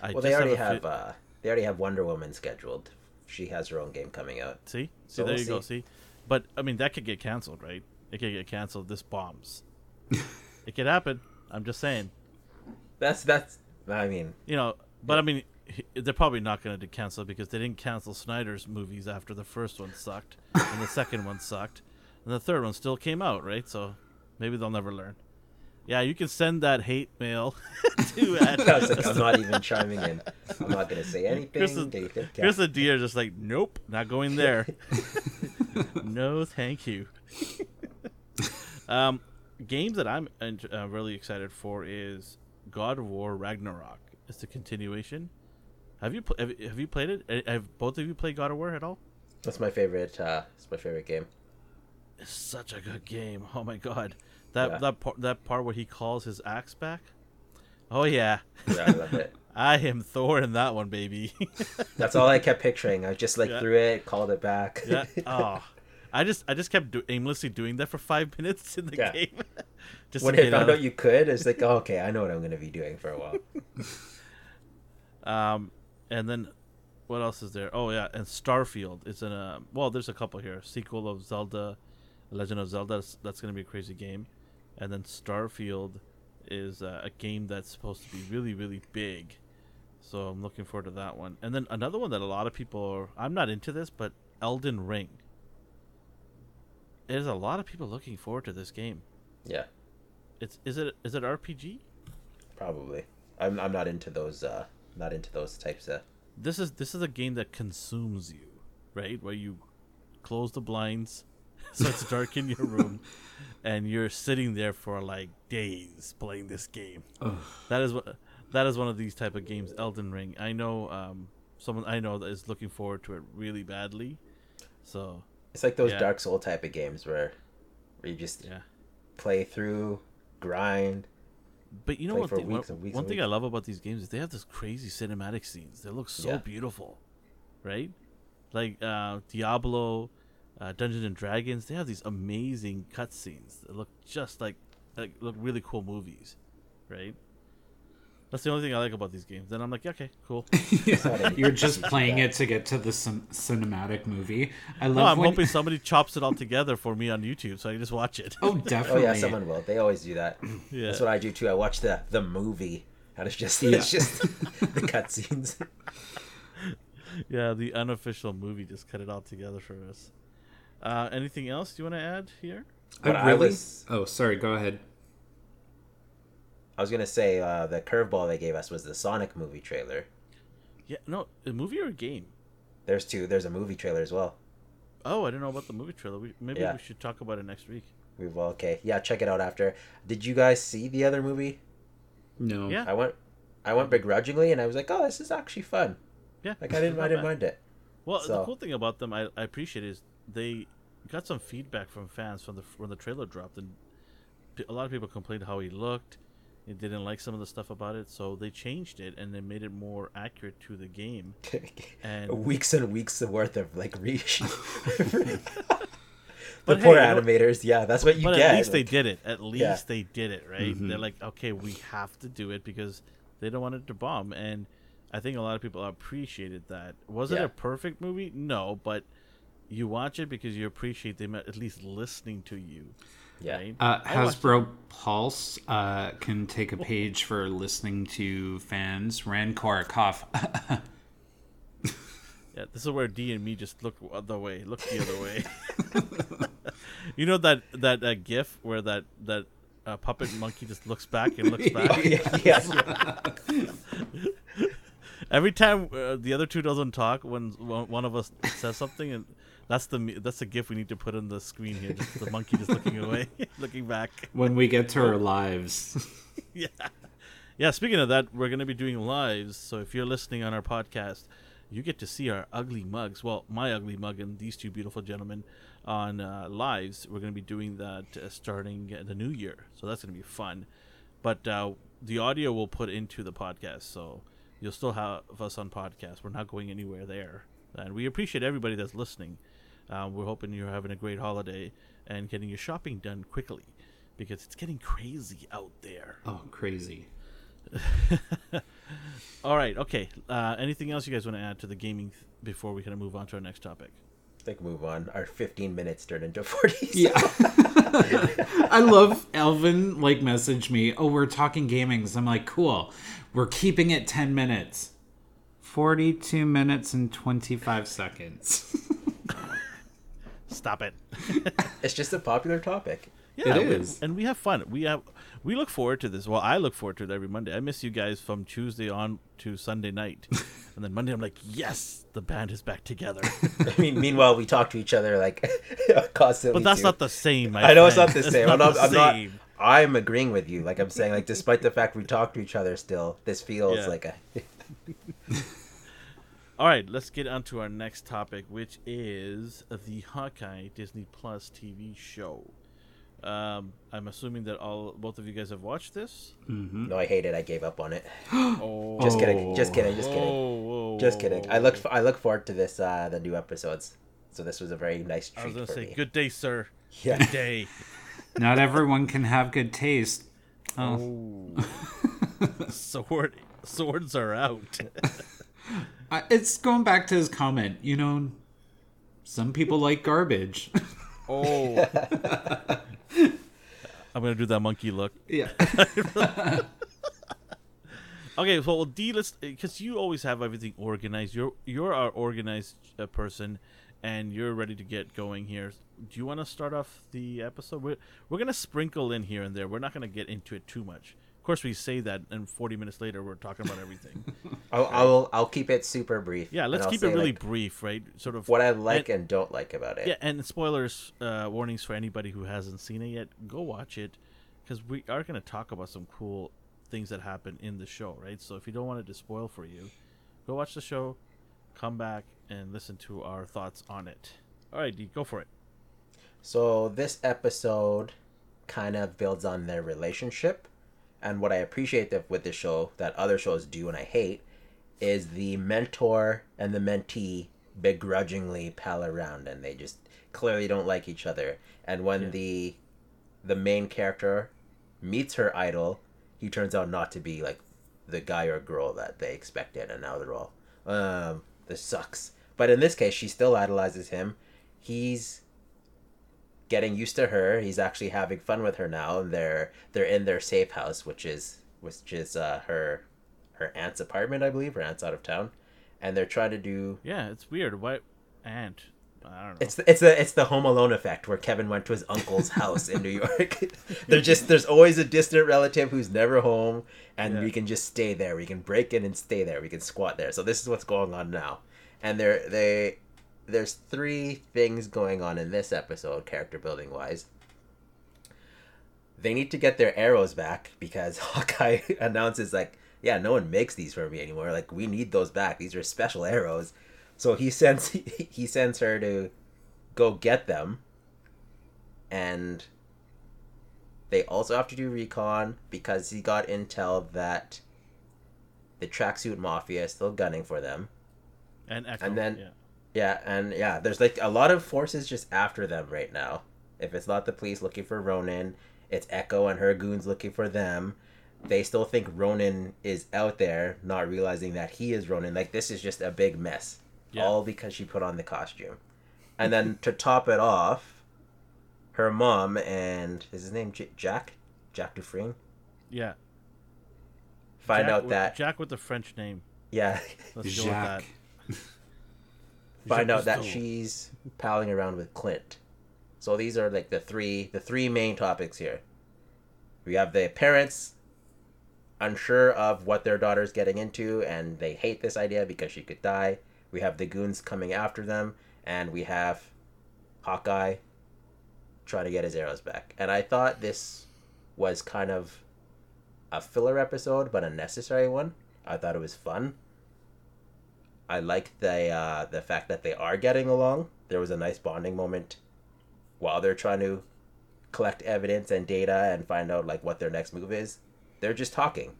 I Well, they already a have fe- uh, they already have Wonder Woman scheduled. She has her own game coming out. see see so there we'll you go see. see but i mean that could get canceled right it could get canceled this bombs it could happen i'm just saying That's that's. I mean, you know, but I mean, they're probably not going to cancel because they didn't cancel Snyder's movies after the first one sucked, and the second one sucked, and the third one still came out, right? So maybe they'll never learn. Yeah, you can send that hate mail to at I was like, I'm not even chiming in. I'm not gonna say anything. Here's the- They could Here's ca- the deer, just like, nope, not going there. no, thank you. um, games that I'm uh, really excited for is God of War Ragnarok. It's the continuation. Have you pl- have, you- have you played it? Have both of you played God of War at all? That's my favorite. Uh, it's my favorite game. It's such a good game. Oh my god, that Yeah. that part that part where he calls his axe back. Oh yeah, Yeah, I love it. I am Thor in that one, baby. That's all I kept picturing. I just like Yeah. threw it, called it back. yeah. Oh, I just I just kept do- aimlessly doing that for five minutes in the Yeah. game. just when to I found out you could, it's like, oh, okay, I know what I'm gonna be doing for a while. Um, and then what else is there? Oh yeah, and Starfield is in a well. There's a couple here. Sequel of Zelda, Legend of Zelda. That's, that's going to be a crazy game, and then Starfield is uh, a game that's supposed to be really really big. So I'm looking forward to that one. And then another one that a lot of people are. I'm not into this, but Elden Ring. There's a lot of people looking forward to this game. Yeah, It's is it is it RPG? probably. I'm I'm not into those. Uh, not into those types of. this is this is a game that consumes you, right? Where you close the blinds, so it's dark in your room, and you're sitting there for like days playing this game. Ugh. That is what that is one of these type of games. Elden Ring. I know um, someone I know that is looking forward to it really badly. So It's like those Yeah. Dark Soul type of games where, where you just yeah. play through, grind. But you know what? one for thing, one, weeks and weeks one and thing I love about these games is they have this crazy cinematic scenes. They look so Yeah. beautiful, right? Like uh, Diablo, uh, Dungeons and Dragons. They have these amazing cutscenes that look just like like look really cool movies, right? That's the only thing I like about these games. Then I'm like, okay, cool. You're just playing it to get to the cin- cinematic movie. I love. No, I'm when- hoping somebody chops it all together for me on YouTube, so I can just watch it. Oh, definitely. Oh definitely. yeah, someone will. They always do that. Yeah. That's what I do too. I watch the the movie. And it's just Yeah. it's just the cutscenes. Yeah, the unofficial movie just cut it all together for us. Uh, anything else you want to add here? I What I really. was- Oh, sorry. Go ahead. I was gonna say uh, the curveball they gave us was the Sonic movie trailer. Yeah, no, a movie or a game? There's two. There's a movie trailer as well. Oh, I didn't know about the movie trailer. We, maybe Yeah. we should talk about it next week. We well, okay. Yeah, check it out after. Did you guys see the other movie? No. Yeah. I went, I went begrudgingly, and I was like, oh, this is actually fun. Yeah, Like I didn't, I didn't mind it. Well, the cool thing about them, I, I appreciate, is they got some feedback from fans from the when the trailer dropped, and a lot of people complained how he looked. They didn't like some of the stuff about it, so they changed it and they made it more accurate to the game. And weeks and weeks worth of like reshoot. the But poor hey, you animators. Yeah, that's what you but get. at least they did it. At least Yeah. they did it, right? Mm-hmm. They're like, okay, we have to do it because they don't want it to bomb, and I think a lot of people appreciated that. Was it a perfect movie? No, but you watch it because you appreciate them at least listening to you. Yeah. Right? Uh, Hasbro Pulse uh, can take a page for listening to fans. Rancor cough. Yeah, this is where D and me just look the other way, look the other way. you know that that uh, GIF where that that uh, puppet monkey just looks back and looks back. yeah, yeah. Every time uh, the other two doesn't talk, when one one of us says something, and that's the that's the GIF we need to put on the screen here. Just the monkey just looking away, looking back. when we get to our lives. yeah. Yeah, speaking of that, we're going to be doing lives. So if you're listening on our podcast, you get to see our ugly mugs. Well, my ugly mug and these two beautiful gentlemen on uh, lives. We're going to be doing that uh, starting the new year. So that's going to be fun. But uh, the audio we'll put into the podcast. So you'll still have us on podcast. We're not going anywhere there. And we appreciate everybody that's listening. Uh, we're hoping you're having a great holiday and getting your shopping done quickly because it's getting crazy out there. oh, crazy. All right. Okay. Uh, anything else you guys want to add to the gaming th- before we kind of move on to our next topic? I think move on. Our 15 minutes turned into 40. Yeah. I love Elvin like messaged me, "Oh, we're talking gamings." I'm like, "Cool. We're keeping it 10 minutes." 42 minutes and 25 seconds. Stop it. It's just a popular topic. Yeah, It we- is. and we have fun. We have we look forward to this. Well, I look forward to it every Monday. I miss you guys from Tuesday on to Sunday night, and then Monday I'm like, yes, the band is back together. I mean, meanwhile, we talk to each other like constantly. but that's too. not the same. my I know it's not the same. I'm not not, the I'm not. I'm agreeing with you. Like I'm saying, like despite the fact we talk to each other still, this feels Yeah. like a. All right, let's get on to our next topic, which is the Hawkeye Disney Plus TV show. Um, I'm assuming that all both of you guys have watched this. no, I hate it. I gave up on it. Oh, Just kidding. Just kidding. Just kidding. Whoa, whoa, Just kidding. I whoa. look. I look forward to this. Uh, the new episodes. So this was a very nice treat. I was treat gonna for say, me. good day, sir. Yeah. Good day. Not everyone can have good taste. Oh. Sword, swords are out. I, it's going back to his comment. You know, some people like garbage. Oh. I'm gonna do that monkey look. yeah. Okay, so well, D, let's because you always have everything organized. You're you're our organized uh, person, and you're ready to get going here. Do you want to start off the episode? We're we're gonna sprinkle in here and there. We're not gonna get into it too much. Of course, we say that, and 40 minutes later, we're talking about everything. I'll, I'll. I'll keep it super brief. Yeah, let's keep it really like, brief, right? Sort of what I like and- and, don't like about it. Yeah, and spoilers, uh, warnings for anybody who hasn't seen it yet. Go watch it, because we are going to talk about some cool things that happen in the show, right? So if you don't want it to spoil for you, go watch the show, come back, and listen to our thoughts on it. All right, D, go for it. So this episode kind of builds on their relationship, and what I appreciate that with this show that other shows do and I hate is the mentor and the mentee begrudgingly pal around and they just clearly don't like each other. And when Yeah. the the main character meets her idol, he turns out not to be like the guy or girl that they expected, and now they're all, um, this sucks. But in this case, she still idolizes him. He's getting used to her. He's actually having fun with her now, and they're they're in their safe house, which is which is uh, her her aunt's apartment, I believe. Her aunt's out of town, and they're trying to do. Yeah, it's weird. Why aunt? I don't know. It's the, it's the it's the Home Alone effect where Kevin went to his uncle's house in New York. They're just there's always a distant relative who's never home, and Yeah. we can just stay there. We can break in and stay there. We can squat there. So this is what's going on now, and they're they there's three things going on in this episode, character building wise. They need to get their arrows back because Hawkeye announces like, yeah, no one makes these for me anymore. Like we need those back. These are special arrows. So he sends he sends her to go get them. And they also have to do recon because he got intel that the tracksuit mafia is still gunning for them. and Echo. and then- yeah. Yeah, and yeah, there's like a lot of forces just after them right now. If it's not the police looking for Ronin, it's Echo and her goons looking for them. They still think Ronin is out there, not realizing that he is Ronin. Like this is just a big mess, Yeah. all because she put on the costume. And then to top it off, her mom and is his name J- Jack, Jack Dufresne, yeah. find Jack out with- that Jack with the French name. yeah, Let's go with that. Find out that she's palling around with Clint. So these are like the three the three main topics here. We have the parents unsure of what their daughter's getting into and they hate this idea because she could die. We have the goons coming after them and we have Hawkeye trying to get his arrows back. And I thought this was kind of a filler episode but a necessary one. I thought it was fun. I like the uh, the fact that they are getting along. There was a nice bonding moment while they're trying to collect evidence and data and find out like what their next move is. They're just talking.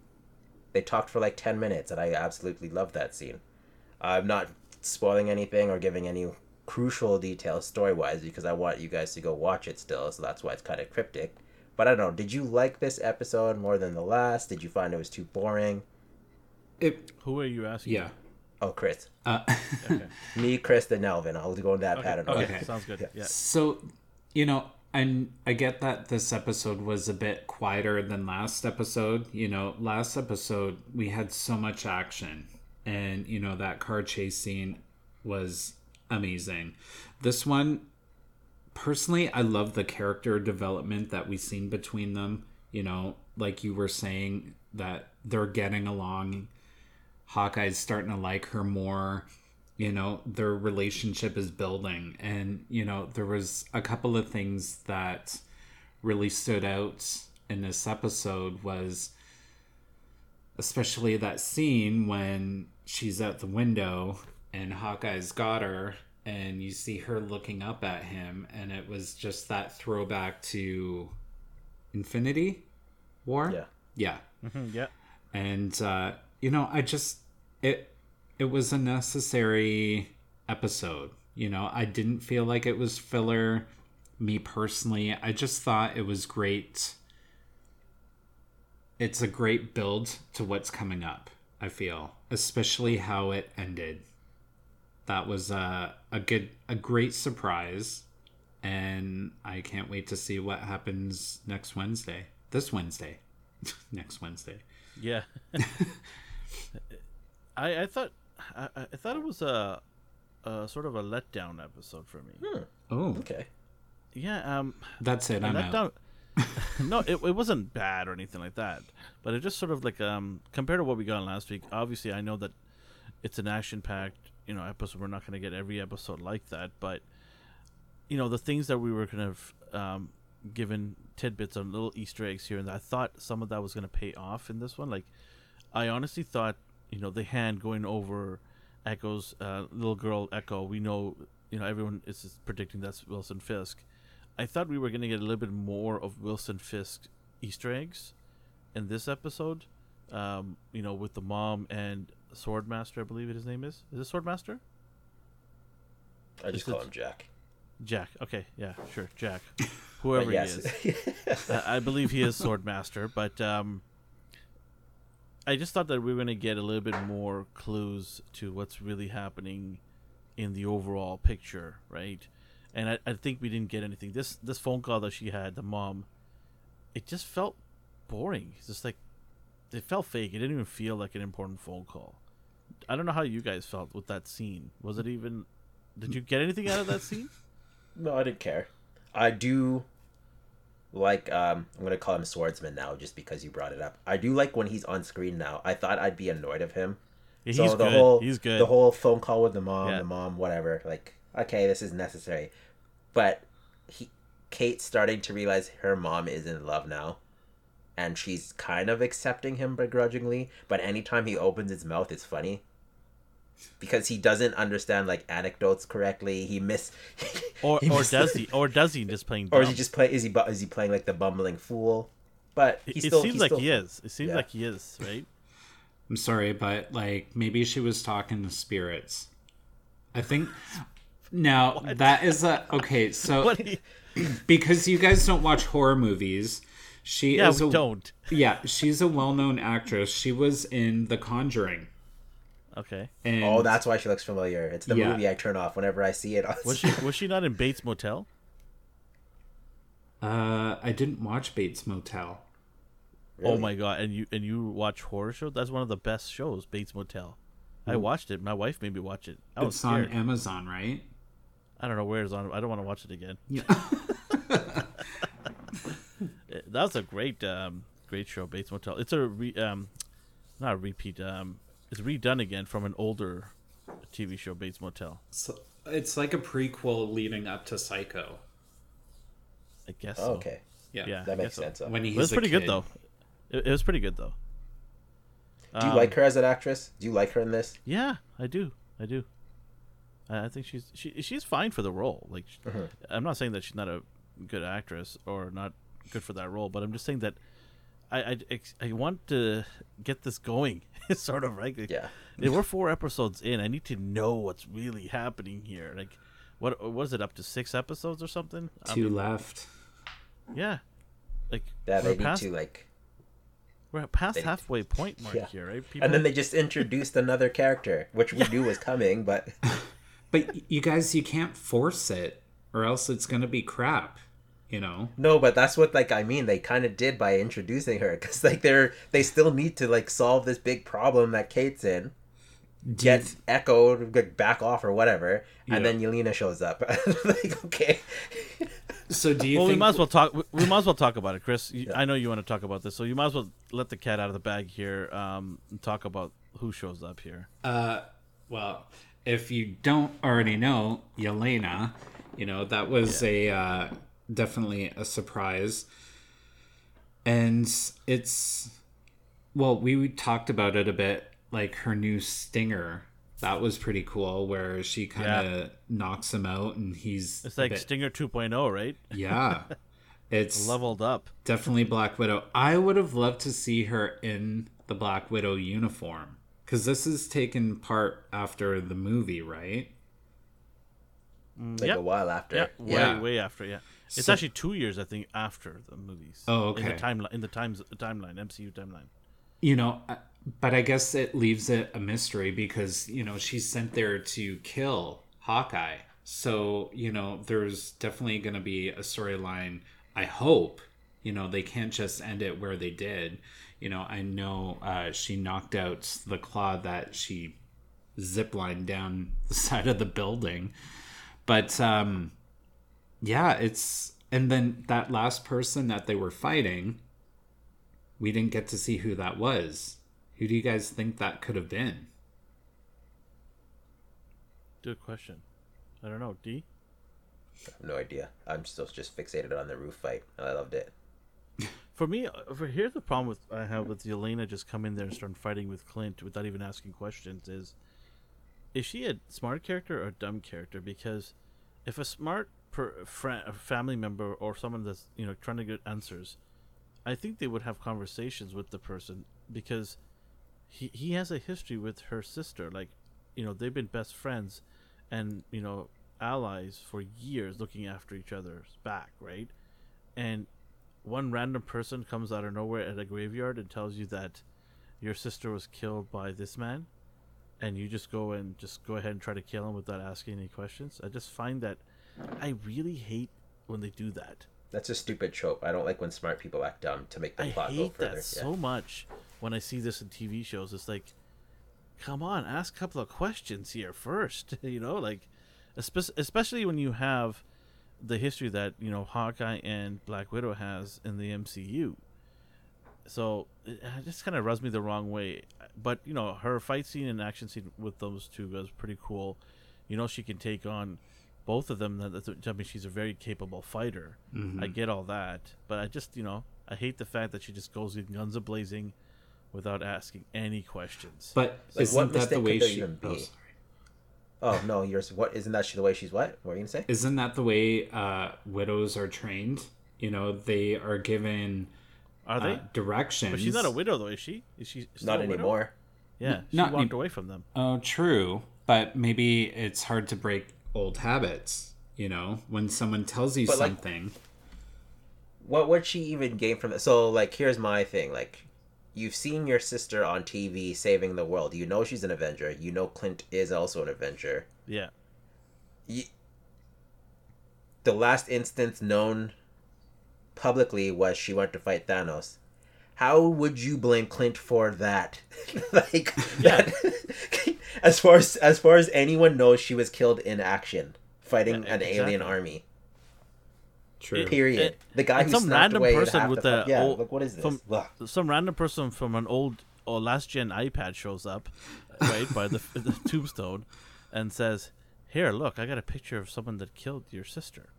They talked for like ten minutes, and I absolutely loved that scene. I'm not spoiling anything or giving any crucial details story wise because I want you guys to go watch it still, so that's why it's kind of cryptic. But I don't know. Did you like this episode more than the last? Did you find it was too boring? It, Who are you asking? yeah. Oh, Chris. Uh, Okay. Me, Chris, and Nelvin. I'll go in that Okay. pattern. okay. Okay. Sounds good. Yeah. So, you know, and I get that this episode was a bit quieter than last episode. You know, last episode we had so much action, and you know that car chase scene was amazing. This one, personally, I love the character development that we've seen between them. You know, like you were saying that they're getting along. Hawkeye's starting to like her more. You know their relationship is building. And you know there was a couple of things that really stood out in this episode was especially that scene when she's at the window and Hawkeye's got her and you see her looking up at him. And it was just that throwback to Infinity War? Yeah. yeah. Mhm, yeah. and uh, you know i just it it was a necessary episode you know? I didn't feel like it was filler me personally. I just thought it was great. It's a great build to what's coming up i feel especially how it ended. That was a, a good a great surprise and i can't wait to see what happens next wednesday. This wednesday. Next wednesday. Yeah. I I thought I, I thought it was a, a sort of a letdown episode for me. oh Okay. Yeah. Um. That's it. a I'm out. no, it, it wasn't bad or anything like that, but it just sort of like um compared to what we got last week. Obviously, I know that it's an action-packed you know episode. We're not going to get every episode like that, but you know the things that we were kind of um, given tidbits of little Easter eggs here, and I thought some of that was going to pay off in this one. Like, I honestly thought you know the hand going over Echo's uh, little girl Echo. We know you know everyone is predicting that's Wilson Fisk. I thought we were going to get a little bit more of Wilson Fisk Easter eggs in this episode. Um, you know, with the mom and Swordmaster, I believe it his name is. Is it Swordmaster? I just Is call it- him Jack. Jack. Okay, yeah, sure, Jack. Whoever yes. he is. I I believe he is Swordmaster, but um, I just thought that we were gonna get a little bit more clues to what's really happening in the overall picture, right? And I, I think we didn't get anything. This this phone call that she had, the mom, it just felt boring. It's just like it felt fake. It didn't even feel like an important phone call. I don't know how you guys felt with that scene. Was it even? Did you get anything out of that scene? No, I didn't care. I do like um I'm gonna call him swordsman now just because you brought it up. I do like when he's on screen now. I thought I'd be annoyed of him. Yeah, so he's the good. whole he's good. the whole phone call with the mom, Yeah. the mom, whatever, like, okay, this is necessary. But he Kate's starting to realize her mom is in love now. And she's kind of accepting him begrudgingly, but anytime he opens his mouth it's funny. Because he doesn't understand like anecdotes correctly. He miss or he or miss- does he? Or does he just playing? or is he just play? Is he bu- is he playing like the bumbling fool? But It, he's it still. seems he's like still, he is. It seems Yeah. like he is, right? I'm sorry, but like maybe she was talking to spirits. I think now that is a okay. So What? he- because you guys don't watch horror movies, she yeah, is we a, don't. Yeah, she's a well-known actress. She was in The Conjuring. Okay. And Oh, that's why she looks familiar. It's the Yeah. movie I turn off whenever I see it. Was she was she not in Bates Motel? uh, I didn't watch Bates Motel. Oh my god! And you and you watch horror shows? That's one of the best shows, Bates Motel. I watched it. My wife made me watch it. I was It's on. Amazon, right? I don't know where it's on. I don't want to watch it again. Yeah. That was a great, um, great show, Bates Motel. It's a re, um, not a repeat. Um, it's redone again from an older TV show, Bates Motel. so it's like a prequel leading up to Psycho. I guess. Oh, so. okay, Yeah. Yeah, that I makes guess so. sense. though. When he's It was a pretty good though. It, it was pretty good though. Do you Um, like her as an actress? Do you like her in this? Yeah, I do. I do. I I think she's she she's fine for the role. Like, Mm-hmm. I'm not saying that she's not a good actress or not good for that role, but I'm just saying that I I, I want to get this going. sort of right. Like, Yeah. we're four episodes in. I need to know what's really happening here. Like, what was it up to six episodes or something? I Two mean, left. yeah. Like Yeah, they we're need to like. we're past they- halfway point mark Yeah. here, right? People, And then they just introduced another character, which we knew was coming, but But you guys, you can't force it, or else it's gonna be crap. You know. no, but that's what like I mean. They kind of did by introducing her, because like they're they still need to like solve this big problem that Kate's in. Do you Get th- echoed, like, back off or whatever, Yeah. and then Yelena shows up. like okay, so do you well, think? we might as well talk. We, we might as well talk about it, Chris. You, I know you want to talk about this, so you might as well let the cat out of the bag here um, and talk about who shows up here. Uh, well, if you don't already know, Yelena, you know that was a uh, definitely a surprise, and it's well, we talked about it a bit, like her new stinger. That was pretty cool, where she kind of knocks him out, and he's It's like bit- Stinger 2.0, right? yeah. It's Leveled up. definitely Black Widow. I would have loved to see her in the Black Widow uniform because this is taken part after the movie, right? Mm. like Yep. a while after. Yeah, way, Yeah. way after. Yeah, it's So- actually two years, I think, after the movies. Oh, In the okay. timeline, in the times timeline, MCU timeline. You know, but I guess it leaves it a mystery because you know she's sent there to kill Hawkeye. So you know, there's definitely going to be a storyline. I hope you know they can't just end it where they did. You know, I know uh, she knocked out the claw that she ziplined down the side of the building, but um, yeah, it's and then that last person that they were fighting we didn't get to see who that was. Who do you guys think that could have been? Good question. I don't know. D. I have no idea. I'm still just fixated on the roof fight, and I loved it. For me, uh, for here's the problem with I have with Yelena just coming in there and starting fighting with Clint without even asking questions is, is she a smart character or a dumb character? Because if a smart per, friend, a family member or someone that's you know trying to get answers, I think they would have conversations with the person because he he has a history with her sister. Like, you know, they've been best friends, and you know allies for years, looking after each other's back, right? And one random person comes out of nowhere at a graveyard and tells you that your sister was killed by this man, and you just go and just go ahead and try to kill him without asking any questions. I just find that I really hate when they do that. That's a stupid trope. I don't like when smart people act dumb to make the I plot go further. I hate that yeah. so much when I see this in TV shows. It's like, come on, ask a couple of questions here first. you know, like, espe- especially when you have the history that you know Hawkeye and Black Widow has in the MCU. So it, it just kind of rubs me the wrong way. But you know, her fight scene and action scene with those two was pretty cool. You know, she can take on both of them. That- that's- I mean, she's a very capable fighter. I get all that, but I just you know I hate the fact that she just goes in guns a blazing without asking any questions. But Like, isn't what that the way could there she? even be? Oh, sorry. Oh no, yours. What isn't that she the way she's what? What are you gonna say? Isn't that the way uh, widows are trained? You know, they are given Are they? uh, directions. but she's not a widow though, is she? Is she still Not a widow? anymore. Yeah, she not walked any- away from them. Oh, true. But maybe it's hard to break old habits. You know, when someone tells you But, like- something. What would she even gain from it? So like, here's my thing. Like, you've seen your sister on TV saving the world. You know she's an Avenger. You know Clint is also an Avenger. Yeah, You, the last instance known publicly was she went to fight Thanos. How would you blame Clint for that? like that, as far as as far as anyone knows, she was killed in action fighting Yeah, an alien army. True. Period. it- the guy who some random person with the the yeah, old- like what is this? from- some random person from an old or last gen iPad shows up, right by the, the tombstone, and says, "Here, look, I got a picture of someone that killed your sister.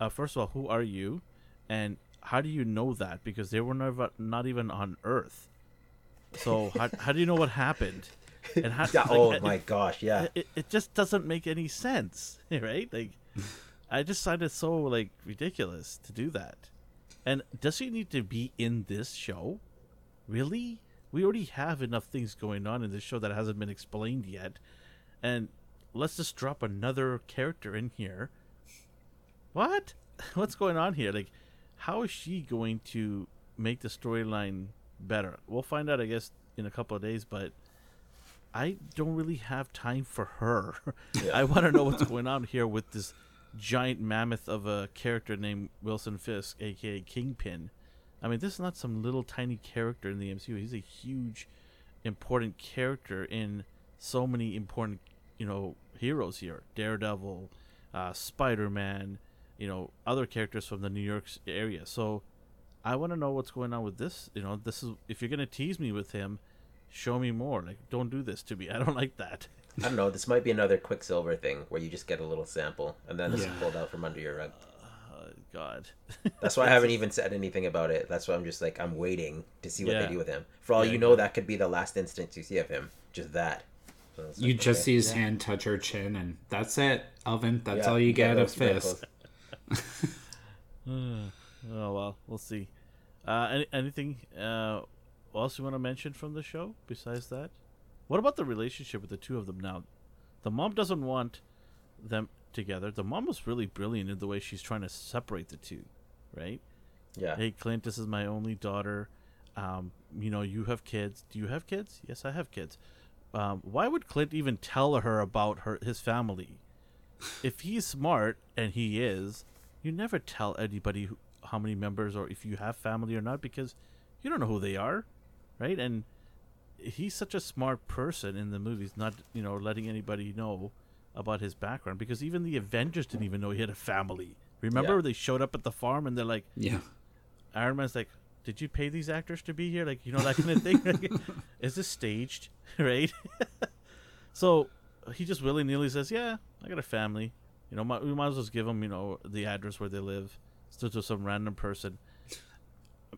Uh, first of all, who are you, and how do you know that? Because they were never not even on Earth. So how, how do you know what happened? And how, like, oh it- my gosh, yeah. it, it just doesn't make any sense, right? Like, I just find it so like ridiculous to do that. And does she need to be in this show? Really? We already have enough things going on in this show that hasn't been explained yet, and let's just drop another character in here. What? What's going on here? Like, how is she going to make the storyline better? We'll find out, I guess, in a couple of days, but I don't really have time for her. I want to know what's going on here with this giant mammoth of a character named Wilson Fisk, aka Kingpin. I mean, this is not some little tiny character in the MCU. He's a huge, important character in so many important, you know, heroes here. Daredevil, uh, Spider Man, you know, other characters from the New York area. So, I want to know what's going on with this. You know, this is if you're gonna tease me with him, show me more. Like, don't do this to me. I don't like that. I don't know. This might be another Quicksilver thing where you just get a little sample and then it's Yeah. pulled out from under your rug. Uh, God. That's why I haven't even said anything about it. That's why I'm just like I'm waiting to see what Yeah. they do with him. For all Yeah, you know, yeah. that could be the last instance you see of him. Just that. So You like, just okay. see his hand touch her chin, and that's it, Alvin. That's Yeah, all you get of those. Fisk. oh well, we'll see. Uh, any, anything uh, else you want to mention from the show besides that? What about the relationship with the two of them now? The mom doesn't want them together. The mom was really brilliant in the way she's trying to separate the two, right? Yeah. Hey, Clint, this is my only daughter. Um, you know, you have kids. Do you have kids? Yes, I have kids. Um, why would Clint even tell her about her his family? If he's smart, and he is, you never tell anybody who, how many members or if you have family or not because you don't know who they are, right? And he's such a smart person in the movies, not you know letting anybody know about his background because even the Avengers didn't even know he had a family. Remember Yeah. they showed up at the farm and they're like, Yeah. Iron Man's like, "Did you pay these actors to be here?" Like, you know that kind of thing. Like, Is this staged, right? so he just willy nilly says, "Yeah, I got a family. You know, might, we might as well just give them, you know, the address where they live, still to some random person."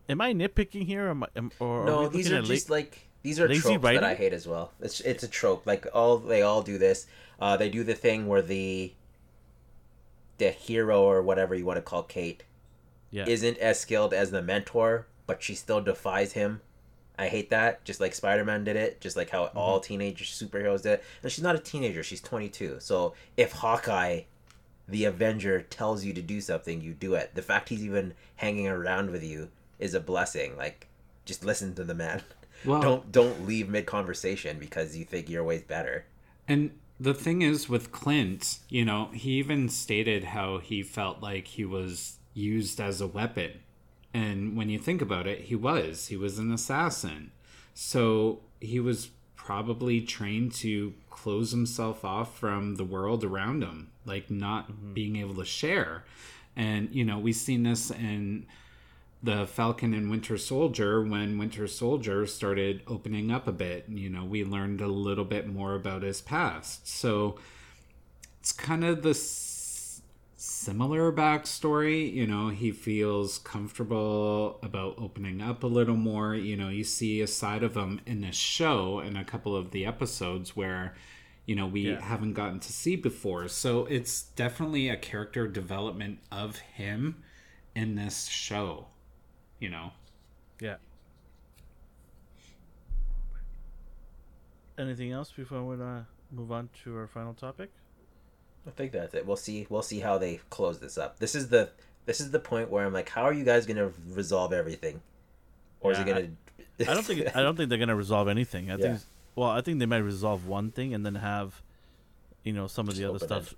Am I nitpicking here, or, am I, am, or are no, we these are at just la- like these are tropes writing? that I hate as well. It's it's a trope. Like all they all do this. Uh, they do the thing where the the hero or whatever you want to call Kate yeah, isn't as skilled as the mentor, but she still defies him. I hate that. Just like Spider Man did it, just like how Mm-hmm. all teenage superheroes did. it. And she's not a teenager; she's twenty two. So if Hawkeye, the Avenger, tells you to do something, you do it. The fact he's even hanging around with you is a blessing. Like, just listen to the man. Well- don't don't leave mid conversation because you think your way's better. And the thing is with Clint, you know, he even stated how he felt like he was used as a weapon. And when you think about it, he was. He was an assassin. So he was probably trained to close himself off from the world around him, like not mm-hmm. being able to share. And, you know, we've seen this in the Falcon and Winter Soldier when Winter Soldier started opening up a bit. You know, we learned a little bit more about his past. So it's kind of the s- similar backstory. You know, he feels comfortable about opening up a little more. You know, you see a side of him in this show in a couple of the episodes where. You know, we Yeah. haven't gotten to see before. So it's definitely a character development of him in this show you know Yeah. Anything else before we uh, move on to our final topic? I think that's it. We'll see. We'll see how they close this up. This is the this is the point where I'm like, how are you guys gonna resolve everything, or is it gonna? I don't think I don't think they're gonna resolve anything. I Yeah. think well, I think they might resolve one thing and then have, you know, some of the other stuff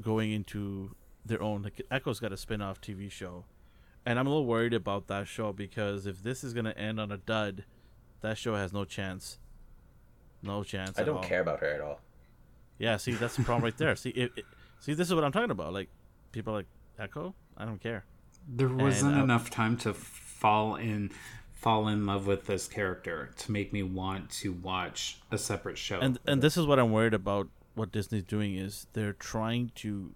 going into their own. Like Echo's got a spin-off TV show, and I'm a little worried about that show because if this is gonna end on a dud, that show has no chance. No chance. I don't all. care about her at all. Yeah, see, that's the problem right there. See, it, it, see, this is what I'm talking about. Like, people are like Echo. I don't care. there wasn't And, enough time to fall in fall in love with this character to make me want to watch a separate show and and this is what I'm worried about. What Disney's doing is they're trying to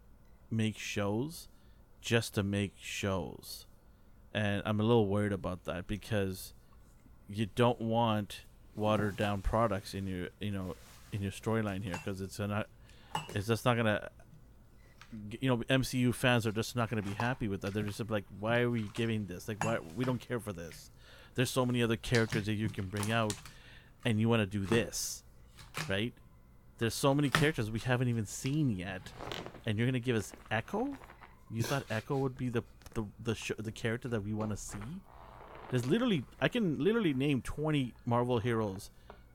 make shows just to make shows, and I'm a little worried about that because you don't want watered down products in your you know in your storyline here because it's not it's just not gonna you know MCU fans are just not gonna be happy with that. They're just like, why are we giving this? Like, why we don't care for this. There's so many other characters that you can bring out, and you want to do this, right? There's so many characters we haven't even seen yet, and you're gonna give us Echo? You thought Echo would be the the the sh- the character that we want to see? There's literally I can literally name 20 Marvel heroes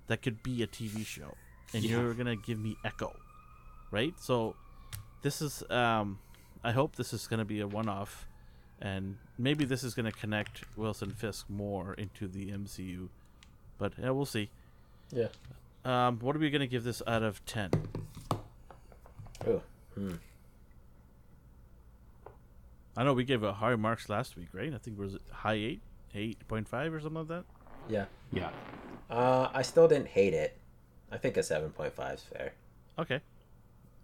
that could be a TV show, and Yeah. you're gonna give me Echo, right? So this is um, I hope this is gonna be a one-off, and maybe this is gonna connect Wilson Fisk more into the MCU, but yeah, we'll see. Yeah. Um, what are we gonna give this out of ten? Oh. Hmm. I know we gave a high marks last week, right? I think it was high eight, eight point five or something like that. Yeah. yeah Uh, I still didn't hate it. I think a seven point five is fair. Okay.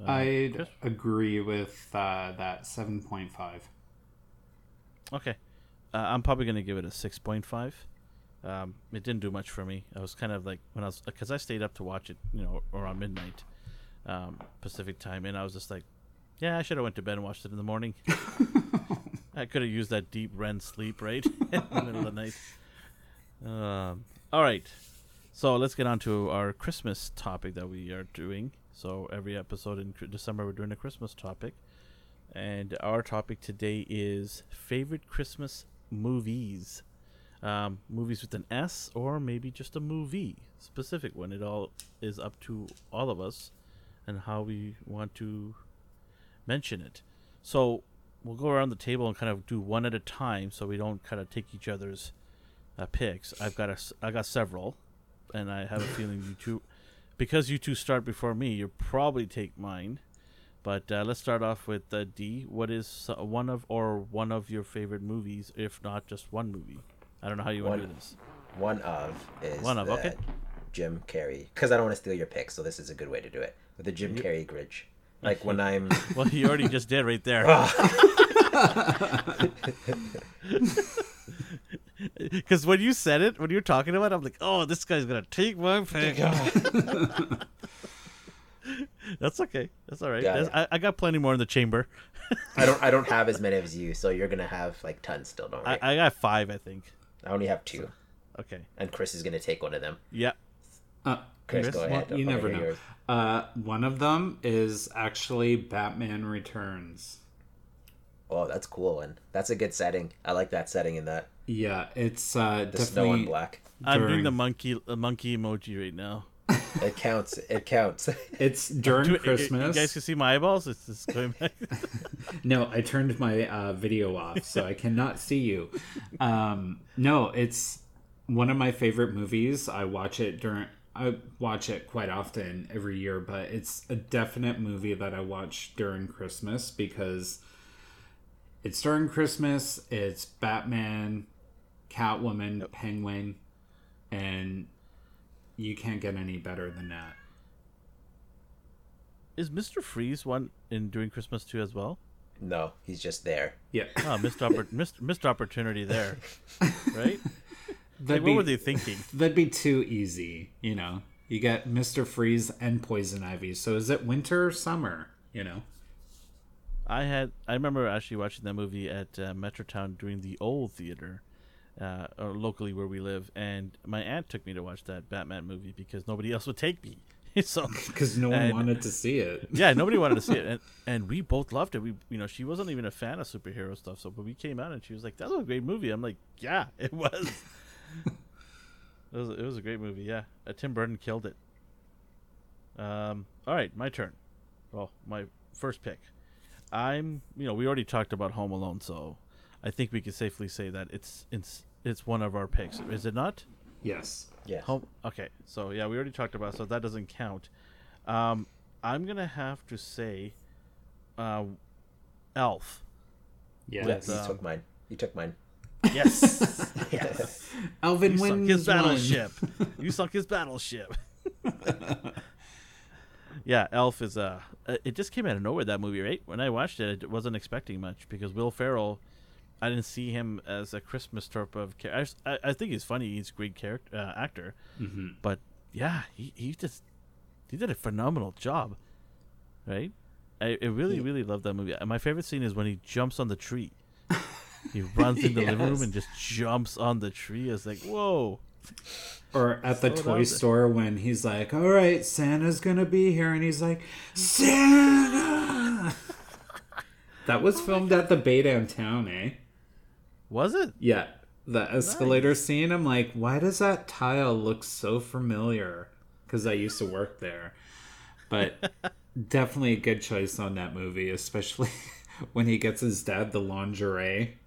Uh, i'd Chris? agree with uh, that 7.5 Okay. Uh, I'm probably going to give it a 6.5. Um, it didn't do much for me. I was kind of like, when I was, because I stayed up to watch it, you know, around midnight um, Pacific time, and I was just like, yeah, I should have went to bed and watched it in the morning. I could have used that deep REM sleep, right? in the middle of the night. Um, all right. So let's get on to our Christmas topic that we are doing. So every episode in December, we're doing a Christmas topic. And our topic today is favorite Christmas movies. Um, movies with an S or maybe just a movie, specific one. It all is up to all of us and how we want to mention it. So we'll go around the table and kind of do one at a time so we don't kind of take each other's uh, picks. I've got a, I got several, and I have a feeling you two, because you two start before me, you'll probably take mine. But uh, let's start off with uh, D. What is uh, one of or one of your favorite movies, if not just one movie? I don't know how you want to One. do this. One of is One of, the okay. Jim Carrey because I don't want to steal your pick, so this is a good way to do it with the Jim Carrey Grinch. Like when I'm Well, you already just did right there. Because when you said it, when you were talking about it, I'm like, oh, this guy's going to take my pick. That's okay. That's all right. Yeah, That's- I, I got plenty more in the chamber. I don't I don't have as many as you, so you're gonna have like tons still, don't worry. I, I got five, I think. I only have two, Okay. and Chris is gonna take one of them. Yeah. uh, Chris, Chris? go well, ahead. you I wanna never know uh, one of them is actually batman returns Oh, that's cool and That's a good setting. I like that setting in that. Yeah, it's uh, The snow definitely. and black. I'm doing the monkey uh, monkey emoji right now. It counts. It counts. It's during Do it- you- Christmas. You guys can see my eyeballs. It's just going back. No, I turned my uh, video off, so I cannot see you. Um, no, it's one of my favorite movies. I watch it during. I watch it quite often every year, but it's a definite movie that I watch during Christmas because it's during Christmas. It's Batman, Catwoman, Penguin, and you can't get any better than that. Is Mister Freeze one in during Christmas too as well? no, he's just there. Yeah, Oh, missed, oppor- missed, missed opportunity there, right? Like, that'd what were be- they thinking? That'd be too easy, you know. You get Mr. Freeze and Poison Ivy. So is it winter or summer? You know. I had I remember actually watching that movie at uh, Metrotown during the old theater, uh, or locally where we live, and my aunt took me to watch that Batman movie because nobody else would take me. so Because no one And- wanted to see it. yeah, nobody wanted to see it, and and we both loved it. We you know she wasn't even a fan of superhero stuff, so but we came out and she was like, "That was a great movie." I'm like, "Yeah, it was." it was it was a great movie. Yeah, uh, Tim Burton killed it. Um. All right, my turn. Well, my first pick. I'm you know we already talked about Home Alone, so I think we can safely say that it's it's it's one of our picks. Is it not? Yes. Yes. Home. Okay, so yeah, we already talked about, it, so that doesn't count. Um, I'm gonna have to say, uh, Elf. Yes. Yes, um, you took mine. You took mine. Yes, yes. Alvin You sunk wins his one. battleship. you sunk his battleship. yeah, Elf is uh, uh, it just came out of nowhere that movie, right? When I watched it, I wasn't expecting much because Will Ferrell, I didn't see him as a Christmas type of character. I, I think he's funny. He's a great character uh, actor, Mm-hmm. but yeah, he, he just he did a phenomenal job, right? I, I really really love that movie. My favorite scene is when he jumps on the tree. He runs in the living room and just jumps on the tree. It's like whoa. Or at the Slow toy store when he's like, "All right, Santa's gonna be here," and he's like, "Santa." that was filmed at the Bay Downtown, eh? Was it? Yeah, the escalator scene. I'm like, why does that tile look so familiar? Because I used to work there. But definitely a good choice on that movie, especially when he gets his dad the lingerie.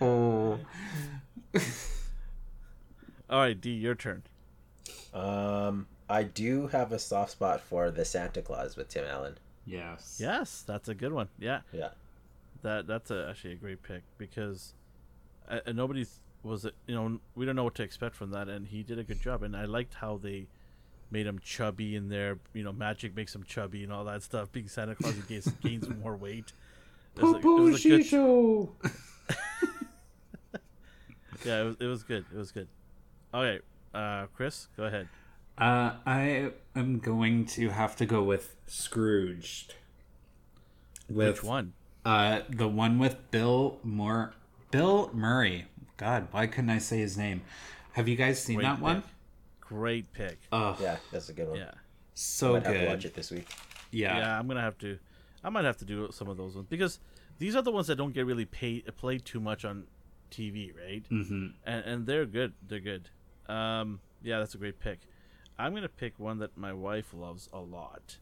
oh. All right, D, your turn. Um, I do have a soft spot for the Santa Claus with Tim Allen. Yes. Yes, that's a good one. Yeah, Yeah. That that's a, actually a great pick because nobody was you know we don't know what to expect from that, and he did a good job. And I liked how they made him chubby in there. You know, magic makes him chubby and all that stuff. Being Santa Claus, he gains, gains more weight. It was Poo was a good- Shisho. yeah, it was, it was good. It was good. Okay, uh, Chris, go ahead. Uh, I am going to have to go with Scrooged. With Which one? Uh, the one with Bill Moore, Bill Murray. God, why couldn't I say his name? Have you guys seen Great that one? Great pick. Oh, Yeah, that's a good one. yeah. so Might have to watch it this week. Yeah. yeah, I'm gonna have to. I might have to do some of those ones because these are the ones that don't get really paid played too much on TV, right? Mm-hmm. And and they're good. They're good. Um, yeah, that's a great pick. I'm gonna pick one that my wife loves a lot.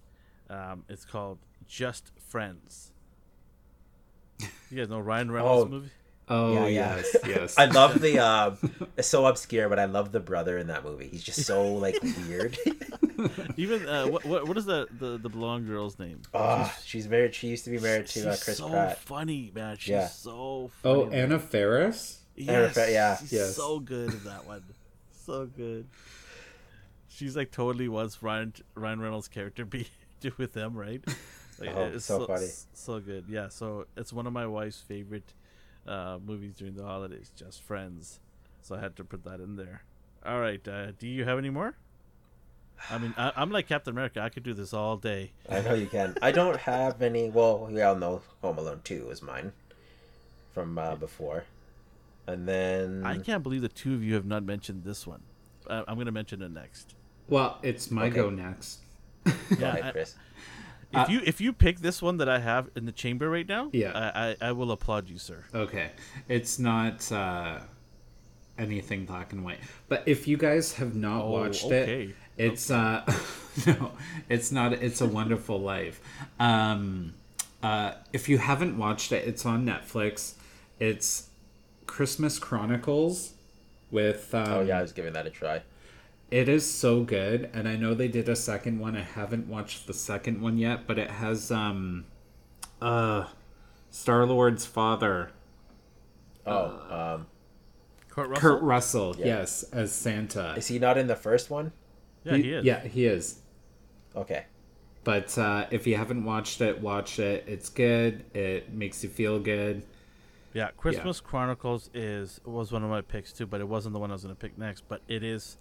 Um, it's called Just Friends. You guys know Ryan Reynolds Oh. movie? Oh Yeah, yeah. yes, yes. I love the um it's so obscure, but I love the brother in that movie. He's just so like weird. Even uh, what, what what is the, the the blonde girl's name? oh, she's married she used to be married to uh, Chris so Pratt. funny, man. She's Yeah. so funny. oh, Anna Faris. Yes, Fa- yeah. she's Yes. so good in that one. So good. She's like totally was Ryan Ryan Reynolds' character be do with them, right? Like, Oh, it's so funny. So good. Yeah. So it's one of my wife's favorite uh, movies during the holidays. Just Friends. So I had to put that in there. All right. Uh, do you have any more? I mean, I, I'm like Captain America. I could do this all day. I know you can. I don't have any well, we all know Home Alone 2 is mine from uh, before. And then I can't believe the two of you have not mentioned this one. Uh, I'm going to mention it next. Well, it's my Okay. go next. Go Yeah, ahead, I- Chris. If Uh, you if you pick this one that I have in the chamber right now, Yeah. I I, I will applaud you, sir. Okay, it's not uh, anything black and white. But if you guys have not Oh, watched okay. it, it's uh, no, it's not. It's a Wonderful Life. Um, uh, if you haven't watched it, it's on Netflix. It's Christmas Chronicles with. Um, Oh yeah, I was giving that a try. It is so good, and I know they did a second one. I haven't watched the second one yet, but it has um, uh, Star Lord's father, Oh, um, Kurt Russell. Kurt Russell, Yeah. yes, as Santa. is he not in the first one? yeah, he is. Yeah, he is. Okay. But uh, if you haven't watched it, watch it. It's good. It makes you feel good. Yeah, Christmas Chronicles is was one of my picks too, but it wasn't the one I was going to pick next. But it is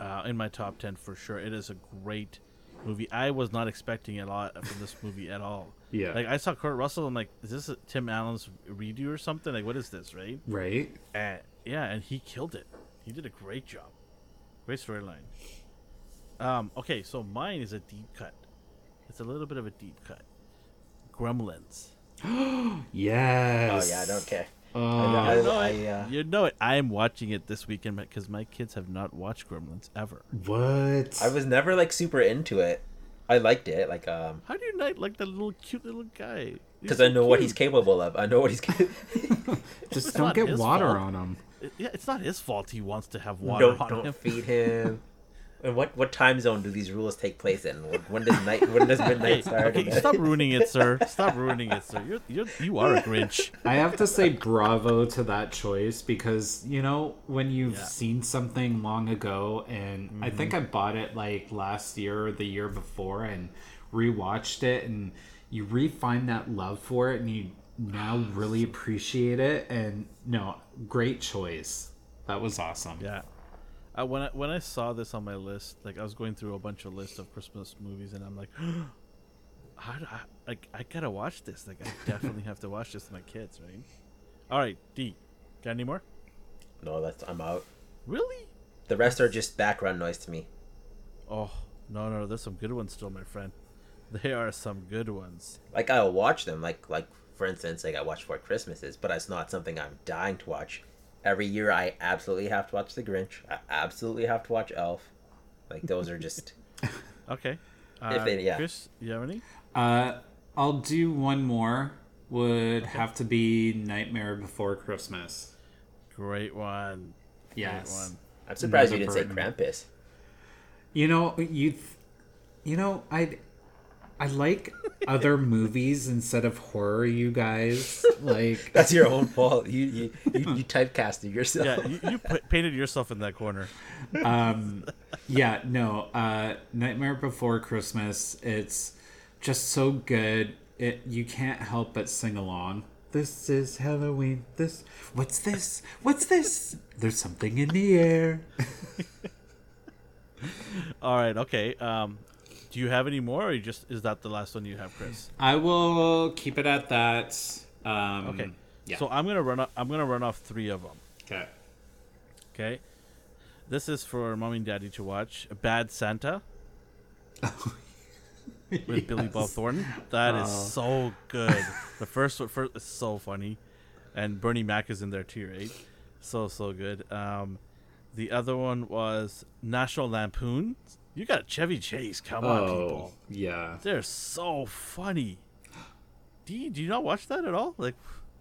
uh, in my top ten for sure. It is a great movie. I was not expecting a lot from this movie at all. Yeah. Like I saw Kurt Russell, I'm like, is this a Tim Allen's redo or something? Like, what is this, right? Right? And yeah, and he killed it. He did a great job. Great storyline. Um, okay, so mine is a deep cut. It's a little bit of a deep cut. Gremlins. Yeah. Oh yeah, I don't care. Oh, I, You know I, it. uh, You know it. I am watching it this weekend because my kids have not watched Gremlins ever. what? I was never like super into it. I liked it, like um, How do you not like the little cute little guy? Because so I know what he's capable of. I know what he's. ca- Just don't get water fault. on him. It- Yeah, it's not his fault. He wants to have water don't on don't him. feed him. And what what time zone do these rules take place in? When- When does night? When does midnight start? okay, stop ruining it, sir. Stop ruining it, sir. You're, you're you are a Grinch. I have to say bravo to that choice because you know when you've Yeah. seen something long ago and I think mm-hmm. I bought it like last year or the year before and rewatched it and you re-find that love for it and you now really appreciate it and no great choice that was awesome Yeah. Uh, when I when I saw this on my list, like I was going through a bunch of lists of Christmas movies, and I'm like, how do I like I gotta watch this? Like I definitely have to watch this with my kids, right? All right, D, got any more? No, that's I'm out. Really? The rest are just background noise to me. Oh no, no, there's some good ones still, my friend. There are some good ones. Like I'll watch them. Like like for instance, like I watch Four Christmases, but it's not something I'm dying to watch. Every year, I absolutely have to watch The Grinch. I absolutely have to watch Elf. Like those are just. Okay. Uh, If it- yeah. Chris, you have any? uh I'll do one more would have to be Nightmare Before Christmas Great one. yes Great one. I'm surprised you didn't say Burton. Krampus. You know, you, you know, I, I like other movies instead of horror. You guys like, That's your own fault. You you you, you typecasted yourself. Yeah, you, you put, painted yourself in that corner. um, yeah, no, uh, Nightmare Before Christmas. It's just so good. It you can't help but sing along. This is Halloween. This what's this? What's this? There's something in the air. All right. Okay. Um, do you have any more, or you just is that the last one you have, Chris? I will keep it at that. Um, Okay. Yeah. So I'm gonna run. Off, I'm gonna run off three of them. okay. Okay. This is for mommy and daddy to watch. Bad Santa with Billy Bob Thornton. That is Oh. so good. the first one first is so funny, and Bernie Mac is in there too, right? So so good. Um, the other one was National Lampoon. You got Chevy Chase. Come on, oh, people. yeah. They're so funny. Do you, do you not watch that at all? Like,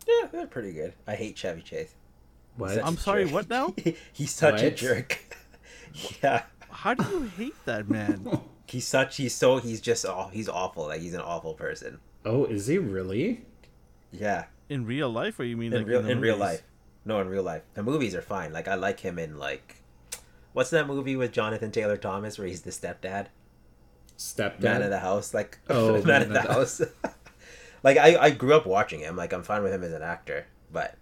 yeah, they're pretty good. I hate Chevy Chase. What? Such a I'm sorry, jerk. what now? he's such a jerk. yeah, How do you hate that man? he's such. He's so. He's just. aw he's awful. Like he's an awful person. Oh, is he really? Yeah, In real life, or you mean in like real the in real life. No, in real life, the movies are fine. Like I like him in like, what's that movie with Jonathan Taylor Thomas where he's the stepdad, Stepdad. man of the house, like Oh, man of the house. like I, I grew up watching him. Like I'm fine with him as an actor, but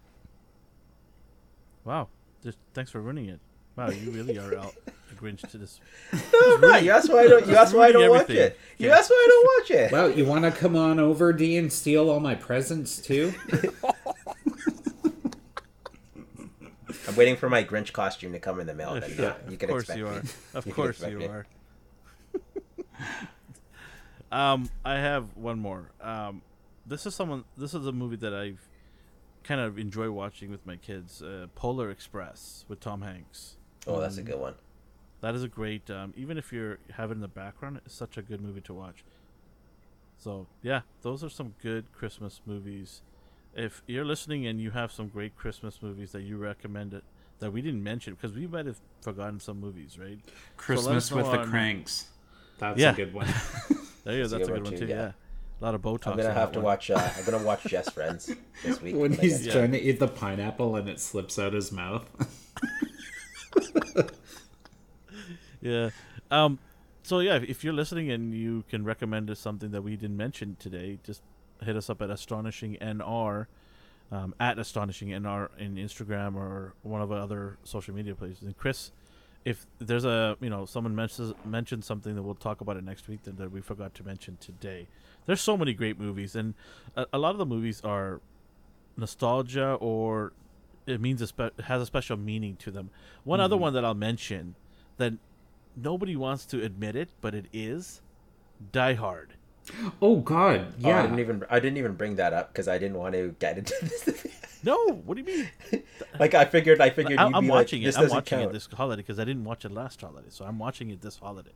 Wow. Just, thanks for ruining it. Wow, you really are out a Grinch to this. no, I'm not. You asked why I don't. You asked why I don't watch it. You Okay. asked why I don't watch it. Wow, you want to come on over, D, and steal all my presents too? I'm waiting for my Grinch costume to come in the mail. Then Yeah, yeah, you of can course expect you me. are. Of You course you me. are. Um, I have one more. Um, this is someone. This is a movie that I've kind of enjoy watching with my kids. Uh, Polar Express with Tom Hanks. Oh, that's a good one. That is a great. Um, even if you're have it in the background, it's such a good movie to watch. So yeah, those are some good Christmas movies. If you're listening and you have some great Christmas movies that you recommend it that we didn't mention because we might have forgotten some movies, right? Christmas know with the on- Kranks. That's Yeah. a good one. There you go. That's a That's a good good one one too, too. yeah. Yeah. A lot of Botox. I'm gonna have to one. watch. Uh, I'm gonna watch Jess Friends this week. when he's guess. Yeah. trying to eat the pineapple and it slips out his mouth. Yeah. Um. So yeah, if you're listening and you can recommend us something that we didn't mention today, just hit us up at astonishing nr, um, at astonishing nr in Instagram or one of our other social media places. And Chris, if there's a you know someone mentions mentions something that we'll talk about it next week that, that we forgot to mention today. There's so many great movies, and a, a lot of the movies are nostalgia or it means a spe- has a special meaning to them. One other one that I'll mention that nobody wants to admit it, but it is Die Hard. Oh God, Oh, I yeah. didn't even. I didn't even bring that up because I didn't want to get into this. No, what do you mean? like I figured. I figured. I, you'd I'm be watching like, this it. I'm watching count. it this holiday because I didn't watch it last holiday, so I'm watching it this holiday.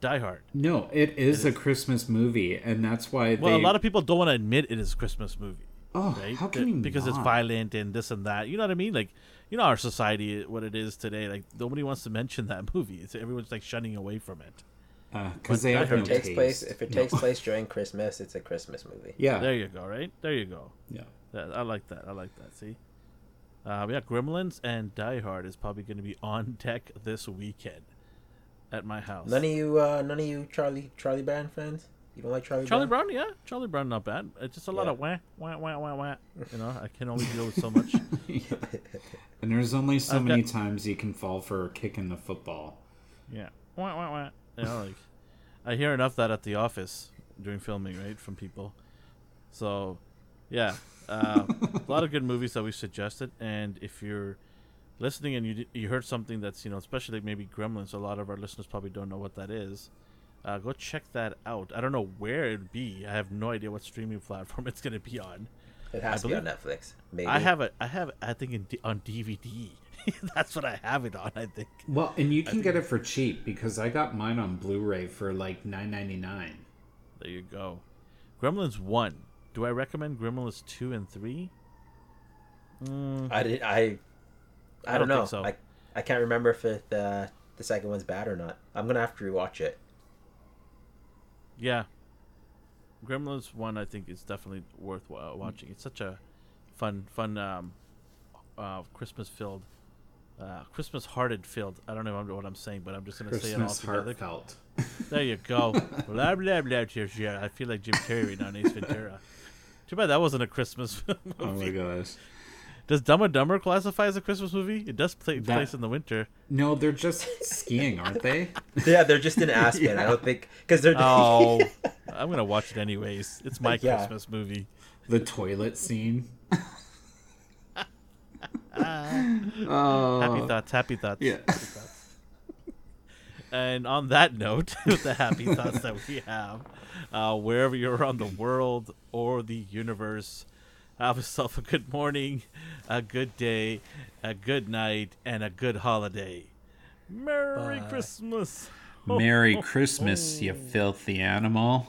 Die Hard. No, it is a Christmas movie, and that's why Well, they. a lot of people don't want to admit it is a Christmas movie, oh, right? how can you because it's violent and this and that. You know what I mean? Like, you know our society, what it is today. Like, nobody wants to mention that movie. It's, everyone's like shunning away from it. Because they have If no it takes taste. place, if it No. takes place during Christmas, it's a Christmas movie. yeah, There you go. Right there, you go. yeah. That, I like that. I like that. See, uh, yeah, Gremlins and Die Hard is probably going to be on deck this weekend at my house. None of you, uh, none of you, Charlie, Charlie Brown fans. You don't like Charlie, Charlie Brown? Brown, yeah, Charlie Brown, not bad. It's just a lot of wah wah wah wah wah. You know, I can only deal with so much. And there's only so I've many got- times you can fall for kicking the football. Yeah, wah wah wah. You know, like I hear enough that at the office during filming, right, from people. So, yeah, uh, a lot of good movies that we suggested, and if you're listening and you you heard something that's you know, especially maybe Gremlins, a lot of our listeners probably don't know what that is. Uh, go check that out. I don't know where it'd be. I have no idea what streaming platform it's gonna be on. It has I to be on Netflix. Maybe. I have it. I have. I think in on DVD. That's what I have it on. I think. Well, and you can get it for cheap because I got mine on Blu-ray for like nine ninety nine. There you go. Gremlins one. Do I recommend Gremlins two and three? Mm, I did. I. I, I don't, don't know. think so. I, I can't remember if it, uh, the second one's bad or not. I'm gonna have to rewatch it. yeah. Gremlins one, I think, is definitely worth watching. It's such a fun, fun, um, uh, Christmas filled, uh, Christmas hearted filled. I don't know what I'm saying, but I'm just gonna say it all together. heartfelt. There you go. blah blah blah. Cheers, yeah. I feel like Jim Carrey right now, in Ace Ventura. Too bad that wasn't a Christmas movie. Oh my gosh. Does Dumb and Dumber classify as a Christmas movie? It does take That- place in the winter. No, they're just skiing, aren't they? Yeah, they're just in Aspen. I don't think because they're. Oh, I'm gonna watch it anyways. It's my Yeah. Christmas movie. The toilet scene. oh, Happy thoughts. Happy thoughts. yeah. Happy thoughts. And on that note, with the happy thoughts that we have, uh, wherever you're around the world or the universe, have yourself a good morning, a good day, a good night, and a good holiday. Merry Bye. Christmas. Merry Christmas, you filthy animal.